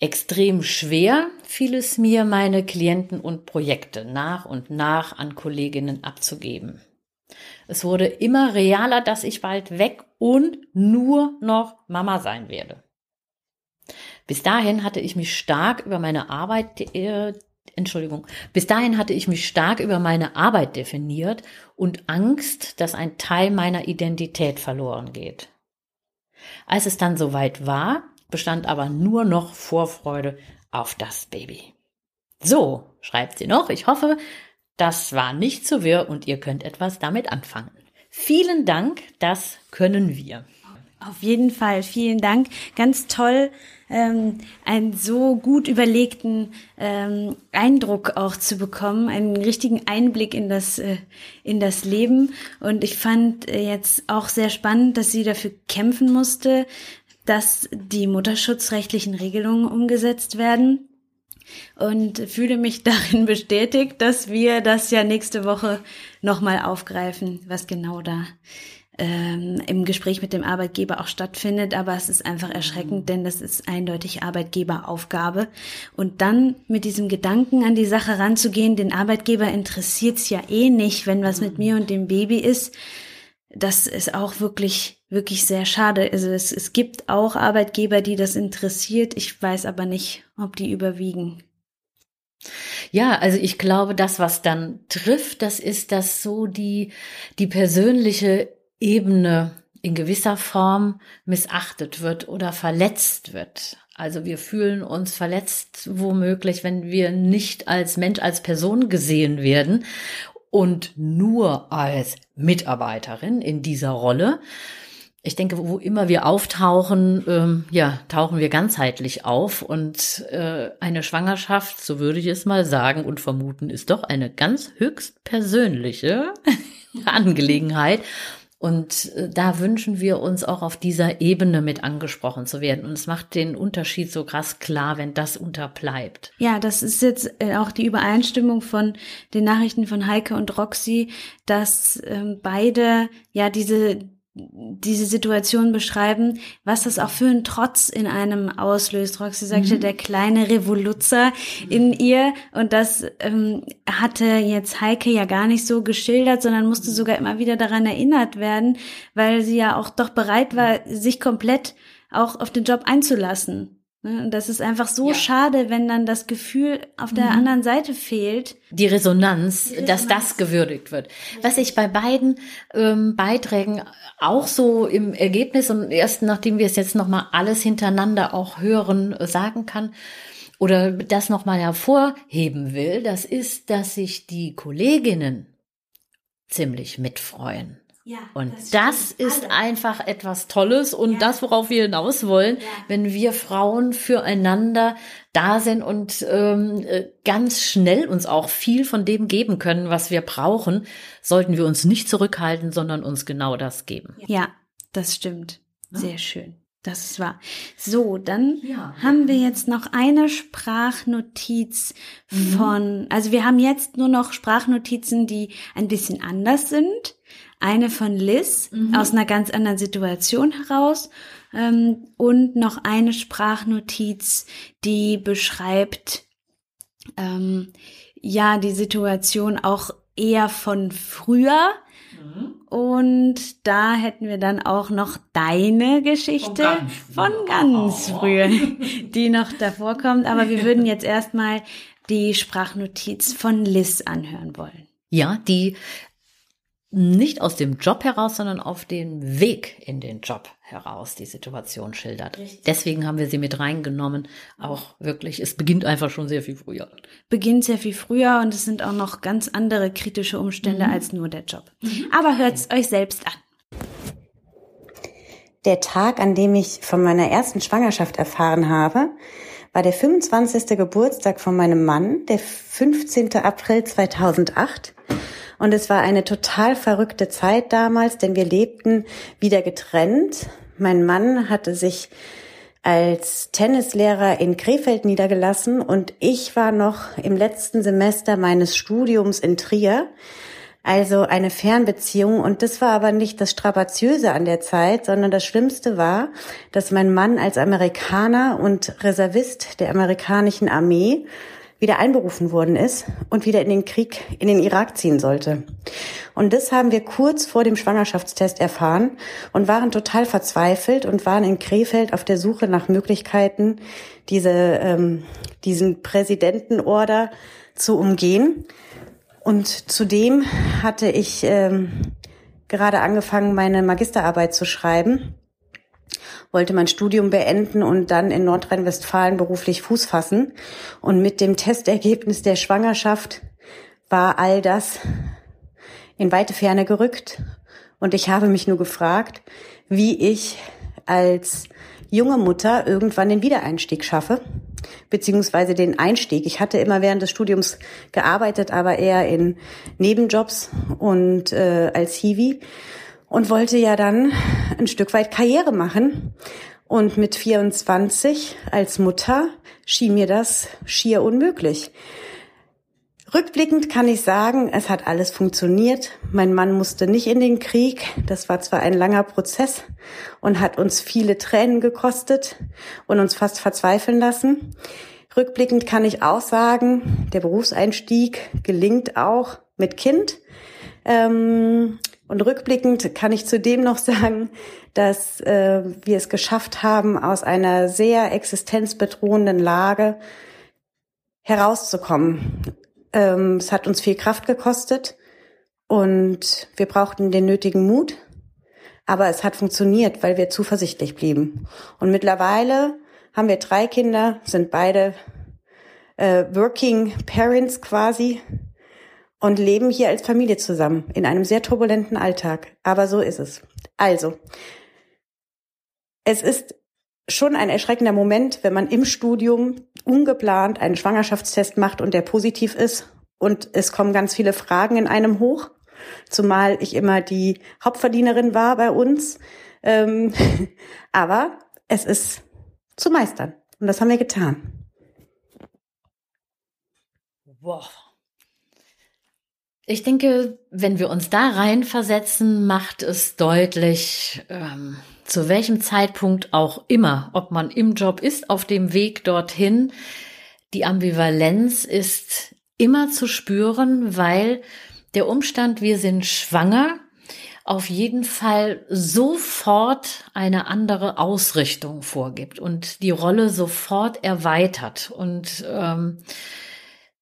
Extrem schwer fiel es mir, meine Klienten und Projekte nach und nach an Kolleginnen abzugeben. Es wurde immer realer, dass ich bald weg und nur noch Mama sein werde. Bis dahin hatte ich mich stark über meine Arbeit, äh, Entschuldigung, bis dahin hatte ich mich stark über meine Arbeit definiert und Angst, dass ein Teil meiner Identität verloren geht. Als es dann soweit war, bestand aber nur noch Vorfreude auf das Baby. So, schreibt sie noch, ich hoffe, das war nicht zu wirr und ihr könnt etwas damit anfangen. Vielen Dank, das können wir. Auf jeden Fall, vielen Dank. Ganz toll, ähm, einen so gut überlegten ähm, Eindruck auch zu bekommen, einen richtigen Einblick in das, äh, in das Leben. Und ich fand äh, jetzt auch sehr spannend, dass sie dafür kämpfen musste, dass die mutterschutzrechtlichen Regelungen umgesetzt werden und fühle mich darin bestätigt, dass wir das ja nächste Woche nochmal aufgreifen, was genau da ähm, im Gespräch mit dem Arbeitgeber auch stattfindet. Aber es ist einfach erschreckend, denn das ist eindeutig Arbeitgeberaufgabe. Und dann mit diesem Gedanken an die Sache ranzugehen, den Arbeitgeber interessiert's ja eh nicht, wenn was mit mir und dem Baby ist das ist auch wirklich, wirklich sehr schade. Also es, es gibt auch Arbeitgeber, die das interessiert. Ich weiß aber nicht, ob die überwiegen. Ja, also ich glaube, das, was dann trifft, das ist, dass so die, die persönliche Ebene in gewisser Form missachtet wird oder verletzt wird. Also wir fühlen uns verletzt womöglich, wenn wir nicht als Mensch, als Person gesehen werden und nur als Mitarbeiterin in dieser Rolle. Ich denke, wo immer wir auftauchen, ähm, ja, tauchen wir ganzheitlich auf und äh, eine Schwangerschaft, so würde ich es mal sagen und vermuten, ist doch eine ganz höchst persönliche Angelegenheit und äh, da wünschen wir uns auch auf dieser Ebene mit angesprochen zu werden. Und es macht den Unterschied so krass klar, wenn das unterbleibt. Ja, das ist jetzt äh, auch die Übereinstimmung von den Nachrichten von Heike und Roxy, dass ähm, beide ja diese diese Situation beschreiben, was das auch für ein Trotz in einem auslöst. Roxy sagte, mhm. der kleine Revoluzer in ihr. Und das ähm, hatte jetzt Heike ja gar nicht so geschildert, sondern musste sogar immer wieder daran erinnert werden, weil sie ja auch doch bereit war, sich komplett auch auf den Job einzulassen. Ne, und das ist einfach so ja. schade, wenn dann das Gefühl auf der mhm. anderen Seite fehlt. Die Resonanz, Die Resonanz, dass das gewürdigt wird. Was ich bei beiden ähm, Beiträgen auch so im Ergebnis und erst nachdem wir es jetzt nochmal alles hintereinander auch hören, äh, sagen kann oder das nochmal hervorheben will, das ist, dass sich die Kolleginnen ziemlich mitfreuen. Ja, und das, das ist alle. einfach etwas Tolles und ja. das, worauf wir hinaus wollen, ja. wenn wir Frauen füreinander da sind und ähm, äh, ganz schnell uns auch viel von dem geben können, was wir brauchen, sollten wir uns nicht zurückhalten, sondern uns genau das geben. Ja, das stimmt. Sehr schön. Das ist wahr. So, dann ja. haben wir jetzt noch eine Sprachnotiz mhm. von, also wir haben jetzt nur noch Sprachnotizen, die ein bisschen anders sind. Eine von Liz mhm. aus einer ganz anderen Situation heraus ähm, und noch eine Sprachnotiz, die beschreibt ähm, ja die Situation auch eher von früher. Mhm. Und da hätten wir dann auch noch deine Geschichte von ganz, von ganz oh. früher, die noch davor kommt. Aber wir würden jetzt erstmal die Sprachnotiz von Liz anhören wollen. Ja, die nicht aus dem Job heraus, sondern auf den Weg in den Job heraus die Situation schildert. Richtig. Deswegen haben wir sie mit reingenommen. Auch wirklich, es beginnt einfach schon sehr viel früher. Beginnt sehr viel früher und es sind auch noch ganz andere kritische Umstände mhm. als nur der Job. Mhm. Aber hört's euch selbst an. Der Tag, an dem ich von meiner ersten Schwangerschaft erfahren habe, war der 25. Geburtstag von meinem Mann, der 15. April 2008. Und es war eine total verrückte Zeit damals, denn wir lebten wieder getrennt. Mein Mann hatte sich als Tennislehrer in Krefeld niedergelassen und ich war noch im letzten Semester meines Studiums in Trier. Also eine Fernbeziehung. Und das war aber nicht das Strapaziöse an der Zeit, sondern das Schlimmste war, dass mein Mann als Amerikaner und Reservist der amerikanischen Armee wieder einberufen worden ist und wieder in den Krieg in den Irak ziehen sollte. Und das haben wir kurz vor dem Schwangerschaftstest erfahren und waren total verzweifelt und waren in Krefeld auf der Suche nach Möglichkeiten, diese, ähm, diesen Präsidentenorder zu umgehen. Und zudem hatte ich ähm, gerade angefangen, meine Magisterarbeit zu schreiben wollte mein Studium beenden und dann in Nordrhein-Westfalen beruflich Fuß fassen. Und mit dem Testergebnis der Schwangerschaft war all das in weite Ferne gerückt. Und ich habe mich nur gefragt, wie ich als junge Mutter irgendwann den Wiedereinstieg schaffe, beziehungsweise den Einstieg. Ich hatte immer während des Studiums gearbeitet, aber eher in Nebenjobs und äh, als Hiwi und wollte ja dann ein Stück weit Karriere machen. Und mit 24 als Mutter schien mir das schier unmöglich. Rückblickend kann ich sagen, es hat alles funktioniert. Mein Mann musste nicht in den Krieg. Das war zwar ein langer Prozess und hat uns viele Tränen gekostet und uns fast verzweifeln lassen. Rückblickend kann ich auch sagen, der Berufseinstieg gelingt auch mit Kind. Ähm, und rückblickend kann ich zudem noch sagen, dass äh, wir es geschafft haben, aus einer sehr existenzbedrohenden Lage herauszukommen. Ähm, es hat uns viel Kraft gekostet und wir brauchten den nötigen Mut. Aber es hat funktioniert, weil wir zuversichtlich blieben. Und mittlerweile haben wir drei Kinder, sind beide äh, Working Parents quasi und leben hier als Familie zusammen in einem sehr turbulenten Alltag. Aber so ist es. Also, es ist schon ein erschreckender Moment, wenn man im Studium ungeplant einen Schwangerschaftstest macht und der positiv ist und es kommen ganz viele Fragen in einem hoch, zumal ich immer die Hauptverdienerin war bei uns. Ähm, aber es ist zu meistern und das haben wir getan. Boah. Ich denke, wenn wir uns da reinversetzen, macht es deutlich, ähm, zu welchem Zeitpunkt auch immer, ob man im Job ist, auf dem Weg dorthin, die Ambivalenz ist immer zu spüren, weil der Umstand, wir sind schwanger, auf jeden Fall sofort eine andere Ausrichtung vorgibt und die Rolle sofort erweitert. Und ähm,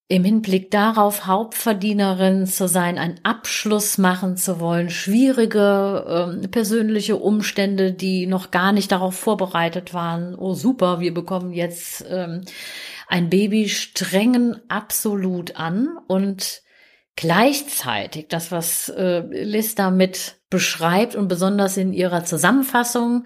im Hinblick darauf, Hauptverdienerin zu sein, einen Abschluss machen zu wollen, schwierige äh, persönliche Umstände, die noch gar nicht darauf vorbereitet waren. Oh super, wir bekommen jetzt ähm, ein Baby, strengen absolut an und gleichzeitig das, was äh, Liz mit beschreibt und besonders in ihrer Zusammenfassung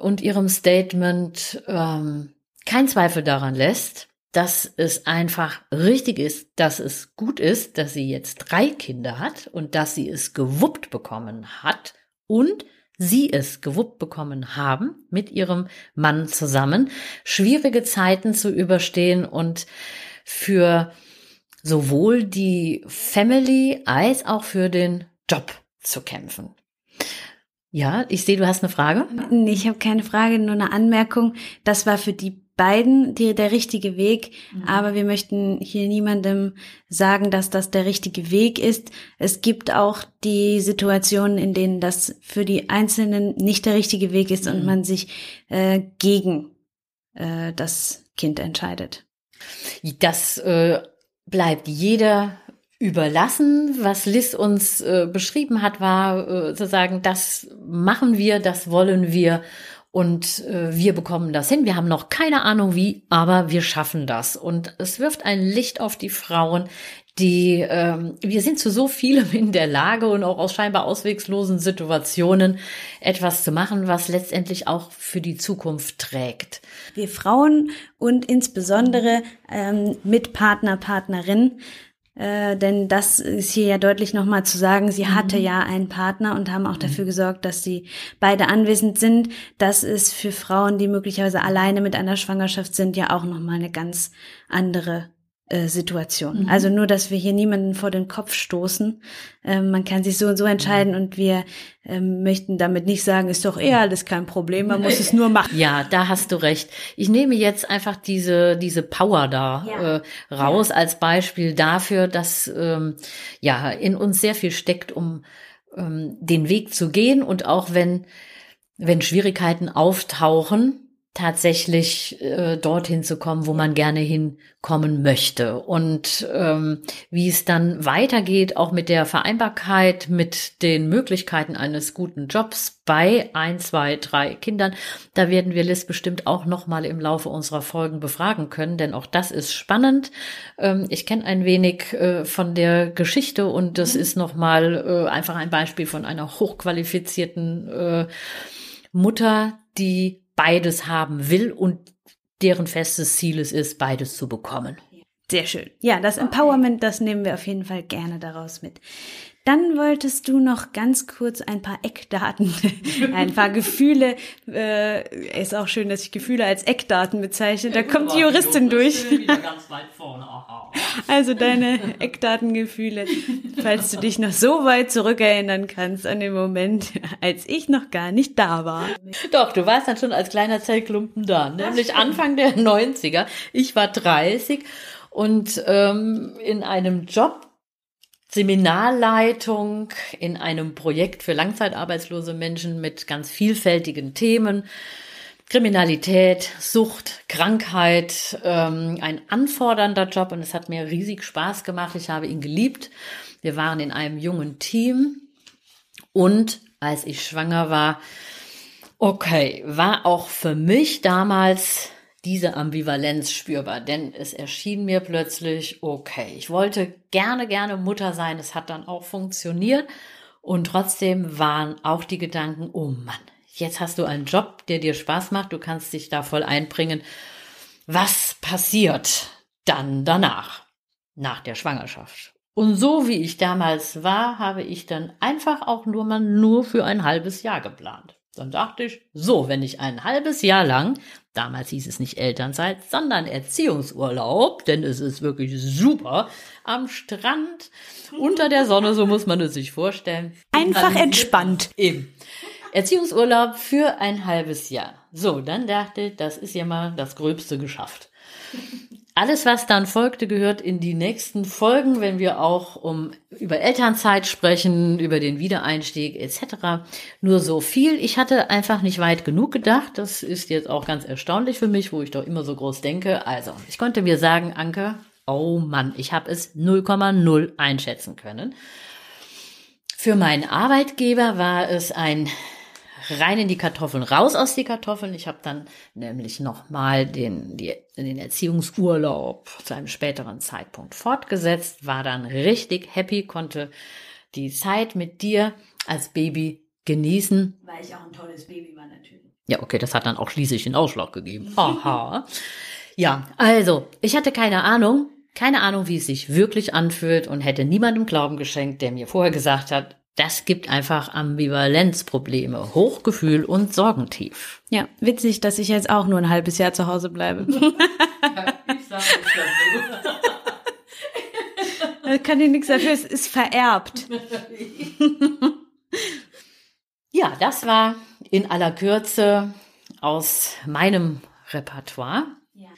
und ihrem Statement ähm, kein Zweifel daran lässt, dass es einfach richtig ist, dass es gut ist, dass sie jetzt drei Kinder hat und dass sie es gewuppt bekommen hat und sie es gewuppt bekommen haben mit ihrem Mann zusammen, schwierige Zeiten zu überstehen und für sowohl die Family als auch für den Job zu kämpfen. Ja, ich sehe, du hast eine Frage. Nee, ich habe keine Frage, nur eine Anmerkung. Das war für die beiden die, der richtige Weg, mhm. aber wir möchten hier niemandem sagen, dass das der richtige Weg ist. Es gibt auch die Situationen, in denen das für die Einzelnen nicht der richtige Weg ist mhm. und man sich äh, gegen äh, das Kind entscheidet. Das äh, bleibt jeder überlassen. Was Liz uns äh, beschrieben hat, war äh, zu sagen, das machen wir, das wollen wir und äh, wir bekommen das hin. Wir haben noch keine Ahnung wie, aber wir schaffen das. Und es wirft ein Licht auf die Frauen, die ähm, wir sind zu so vielem in der Lage und auch aus scheinbar auswegslosen Situationen etwas zu machen, was letztendlich auch für die Zukunft trägt. Wir Frauen und insbesondere ähm, Mitpartner, Partnerin äh, denn das ist hier ja deutlich nochmal zu sagen, sie mhm. hatte ja einen Partner und haben auch mhm. dafür gesorgt, dass sie beide anwesend sind. Das ist für Frauen, die möglicherweise alleine mit einer Schwangerschaft sind, ja auch nochmal eine ganz andere äh, Situation. Mhm. Also nur, dass wir hier niemanden vor den Kopf stoßen. Ähm, man kann sich so und so entscheiden und wir ähm, möchten damit nicht sagen, ist doch eher alles kein Problem, man muss es nur machen. Ja, da hast du recht. Ich nehme jetzt einfach diese diese Power da ja. äh, raus ja. als Beispiel dafür, dass ähm, ja in uns sehr viel steckt, um ähm, den Weg zu gehen und auch wenn wenn Schwierigkeiten auftauchen, tatsächlich äh, dorthin zu kommen, wo man gerne hinkommen möchte. Und ähm, wie es dann weitergeht, auch mit der Vereinbarkeit, mit den Möglichkeiten eines guten Jobs bei ein, zwei, drei Kindern, da werden wir Liz bestimmt auch noch mal im Laufe unserer Folgen befragen können, denn auch das ist spannend. Ähm, ich kenne ein wenig äh, von der Geschichte und das mhm. ist noch mal äh, einfach ein Beispiel von einer hochqualifizierten äh, Mutter, die beides haben will und deren festes Ziel es ist, beides zu bekommen. Sehr schön. Ja, das Empowerment, das nehmen wir auf jeden Fall gerne daraus mit. Dann wolltest du noch ganz kurz ein paar Eckdaten, ein paar Gefühle. Äh, ist auch schön, dass ich Gefühle als Eckdaten bezeichne. Da kommt die Juristin durch. Also deine Eckdatengefühle, falls du dich noch so weit zurückerinnern kannst an den Moment, als ich noch gar nicht da war. Doch, du warst dann schon als kleiner Zellklumpen da, nämlich Anfang der 90er. Ich war 30 und ähm, in einem Job, Seminarleitung in einem Projekt für langzeitarbeitslose Menschen mit ganz vielfältigen Themen. Kriminalität, Sucht, Krankheit, ähm, ein anfordernder Job und es hat mir riesig Spaß gemacht. Ich habe ihn geliebt. Wir waren in einem jungen Team und als ich schwanger war, okay, war auch für mich damals diese Ambivalenz spürbar, denn es erschien mir plötzlich, okay, ich wollte gerne, gerne Mutter sein, es hat dann auch funktioniert und trotzdem waren auch die Gedanken, oh Mann, jetzt hast du einen Job, der dir Spaß macht, du kannst dich da voll einbringen. Was passiert dann danach, nach der Schwangerschaft? Und so wie ich damals war, habe ich dann einfach auch nur mal nur für ein halbes Jahr geplant. Dann dachte ich, so, wenn ich ein halbes Jahr lang, damals hieß es nicht Elternzeit, sondern Erziehungsurlaub, denn es ist wirklich super, am Strand, unter der Sonne, so muss man es sich vorstellen. Einfach entspannt. Eben. Erziehungsurlaub für ein halbes Jahr. So, dann dachte ich, das ist ja mal das Gröbste geschafft. Alles, was dann folgte, gehört in die nächsten Folgen, wenn wir auch um über Elternzeit sprechen, über den Wiedereinstieg etc. Nur so viel. Ich hatte einfach nicht weit genug gedacht. Das ist jetzt auch ganz erstaunlich für mich, wo ich doch immer so groß denke. Also, ich konnte mir sagen, Anke, oh Mann, ich habe es 0,0 einschätzen können. Für meinen Arbeitgeber war es ein rein in die Kartoffeln, raus aus die Kartoffeln. Ich habe dann nämlich nochmal den, die, den Erziehungsurlaub zu einem späteren Zeitpunkt fortgesetzt, war dann richtig happy, konnte die Zeit mit dir als Baby genießen. Weil ich auch ein tolles Baby war natürlich. Ja, okay, das hat dann auch schließlich den Ausschlag gegeben. Aha. ja, also, ich hatte keine Ahnung, keine Ahnung, wie es sich wirklich anfühlt und hätte niemandem Glauben geschenkt, der mir vorher gesagt hat, das gibt einfach Ambivalenzprobleme, Hochgefühl und Sorgentief. Ja, witzig, dass ich jetzt auch nur ein halbes Jahr zu Hause bleibe. ich sag das kann dir nichts dafür, es ist vererbt. ja, das war in aller Kürze aus meinem Repertoire.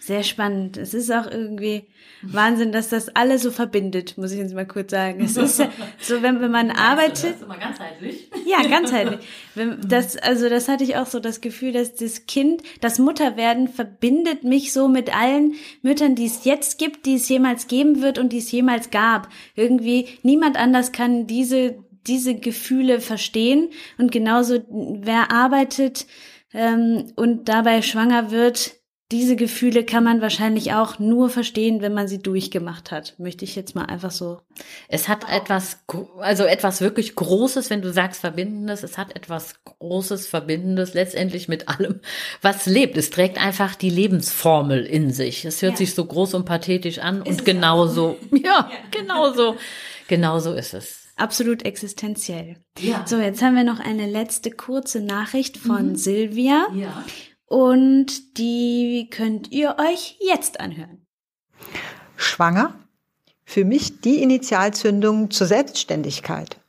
Sehr spannend. Es ist auch irgendwie Wahnsinn, dass das alle so verbindet, muss ich jetzt mal kurz sagen. Es ist ja so, wenn, wenn man arbeitet. Das ist immer ganzheitlich. Ja, ganzheitlich. Wenn, das, also das hatte ich auch so das Gefühl, dass das Kind, das Mutterwerden verbindet mich so mit allen Müttern, die es jetzt gibt, die es jemals geben wird und die es jemals gab. Irgendwie niemand anders kann diese, diese Gefühle verstehen. Und genauso, wer arbeitet ähm, und dabei schwanger wird, diese Gefühle kann man wahrscheinlich auch nur verstehen, wenn man sie durchgemacht hat. Möchte ich jetzt mal einfach so. Es hat etwas, also etwas wirklich Großes, wenn du sagst Verbindendes. Es hat etwas Großes, Verbindendes, letztendlich mit allem, was lebt. Es trägt einfach die Lebensformel in sich. Es hört ja. sich so groß und pathetisch an ist und genauso, ja, ja, genauso, genauso ist es. Absolut existenziell. Ja. So, jetzt haben wir noch eine letzte kurze Nachricht von mhm. Silvia. Ja und die könnt ihr euch jetzt anhören. schwanger, für mich die Initialzündung zur Selbstständigkeit.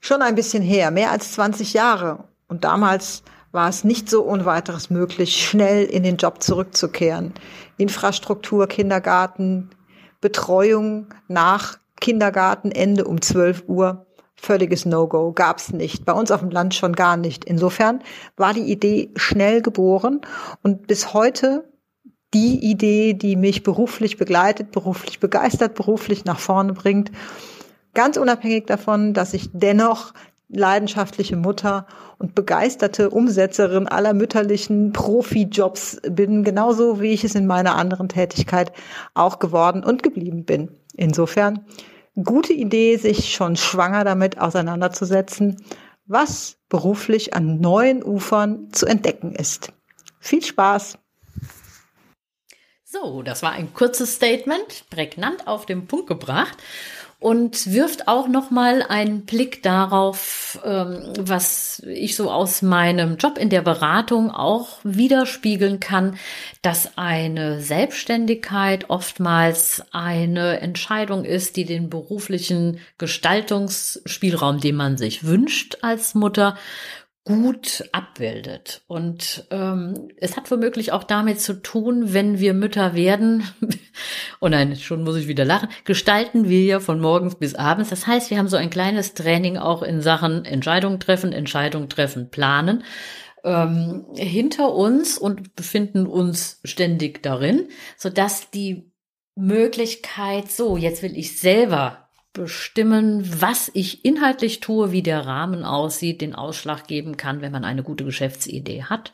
Schon ein bisschen her, mehr als 20 Jahre. Und damals war es nicht so ohne weiteres möglich, schnell in den Job zurückzukehren. Infrastruktur, Kindergarten, Betreuung nach Kindergartenende um 12 Uhr. Völliges No-Go, gab's nicht. Bei uns auf dem Land schon gar nicht. Insofern war die Idee schnell geboren und bis heute die Idee, die mich beruflich begleitet, beruflich begeistert, beruflich nach vorne bringt. Ganz unabhängig davon, dass ich dennoch leidenschaftliche Mutter und begeisterte Umsetzerin aller mütterlichen Profijobs bin, genauso wie ich es in meiner anderen Tätigkeit auch geworden und geblieben bin. Insofern gute Idee, sich schon schwanger damit auseinanderzusetzen, was beruflich an neuen Ufern zu entdecken ist. Viel Spaß! So, das war ein kurzes Statement, prägnant auf den Punkt gebracht und wirft auch noch mal einen Blick darauf, ähm, was ich so aus meinem Job in der Beratung auch widerspiegeln kann, dass eine Selbstständigkeit oftmals eine Entscheidung ist, die den beruflichen Gestaltungsspielraum, den man sich wünscht als Mutter, gut abbildet. Und ähm, es hat womöglich auch damit zu tun, wenn wir Mütter werden, oh nein, schon muss ich wieder lachen, gestalten wir ja von morgens bis abends. Das heißt, wir haben so ein kleines Training auch in Sachen Entscheidung treffen, Entscheidung treffen, planen ähm, hinter uns und befinden uns ständig darin, sodass die Möglichkeit, so, jetzt will ich selber bestimmen, was ich inhaltlich tue, wie der Rahmen aussieht, den Ausschlag geben kann, wenn man eine gute Geschäftsidee hat,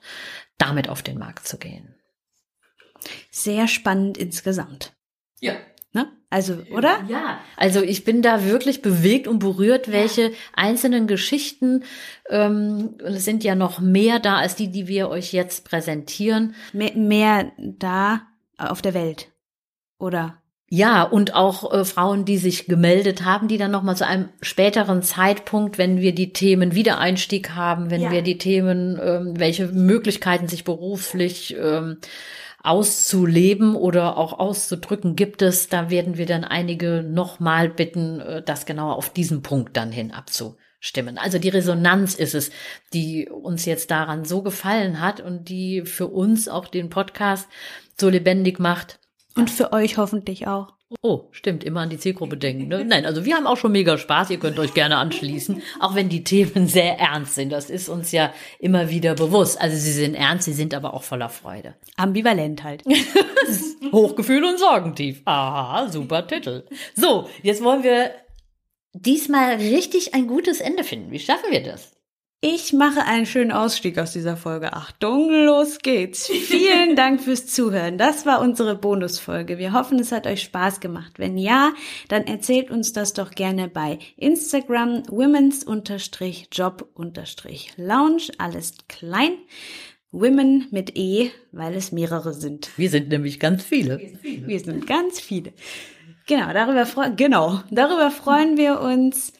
damit auf den Markt zu gehen. Sehr spannend insgesamt. Ja. Ne? Also, oder? Ja, also ich bin da wirklich bewegt und berührt, welche ja. einzelnen Geschichten, ähm, es sind ja noch mehr da als die, die wir euch jetzt präsentieren. Mehr, mehr da auf der Welt, oder? Ja, und auch äh, Frauen, die sich gemeldet haben, die dann nochmal zu einem späteren Zeitpunkt, wenn wir die Themen Wiedereinstieg haben, wenn ja. wir die Themen, ähm, welche Möglichkeiten sich beruflich ähm, auszuleben oder auch auszudrücken gibt es, da werden wir dann einige nochmal bitten, äh, das genauer auf diesen Punkt dann hin abzustimmen. Also die Resonanz ist es, die uns jetzt daran so gefallen hat und die für uns auch den Podcast so lebendig macht und für euch hoffentlich auch. Oh, stimmt, immer an die Zielgruppe denken. Ne? Nein, also wir haben auch schon mega Spaß, ihr könnt euch gerne anschließen, auch wenn die Themen sehr ernst sind. Das ist uns ja immer wieder bewusst. Also sie sind ernst, sie sind aber auch voller Freude. Ambivalent halt. Hochgefühl und Sorgentief. Aha, super Titel. So, jetzt wollen wir diesmal richtig ein gutes Ende finden. Wie schaffen wir das? Ich mache einen schönen Ausstieg aus dieser Folge. Achtung, los geht's. Vielen Dank fürs Zuhören. Das war unsere Bonusfolge. Wir hoffen, es hat euch Spaß gemacht. Wenn ja, dann erzählt uns das doch gerne bei Instagram women's-job-lounge. Alles klein. Women mit E, weil es mehrere sind. Wir sind nämlich ganz viele. Wir sind, viele. Wir sind ganz viele. Genau, darüber, genau, darüber freuen wir uns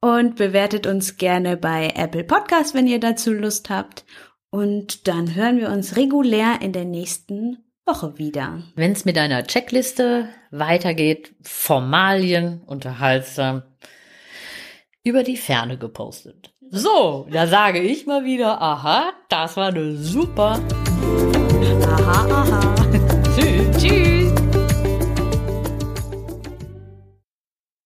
und bewertet uns gerne bei Apple Podcast, wenn ihr dazu Lust habt. Und dann hören wir uns regulär in der nächsten Woche wieder. Wenn es mit einer Checkliste weitergeht, Formalien, unterhaltsam, über die Ferne gepostet. So, da sage ich mal wieder, aha, das war eine super. Aha, aha.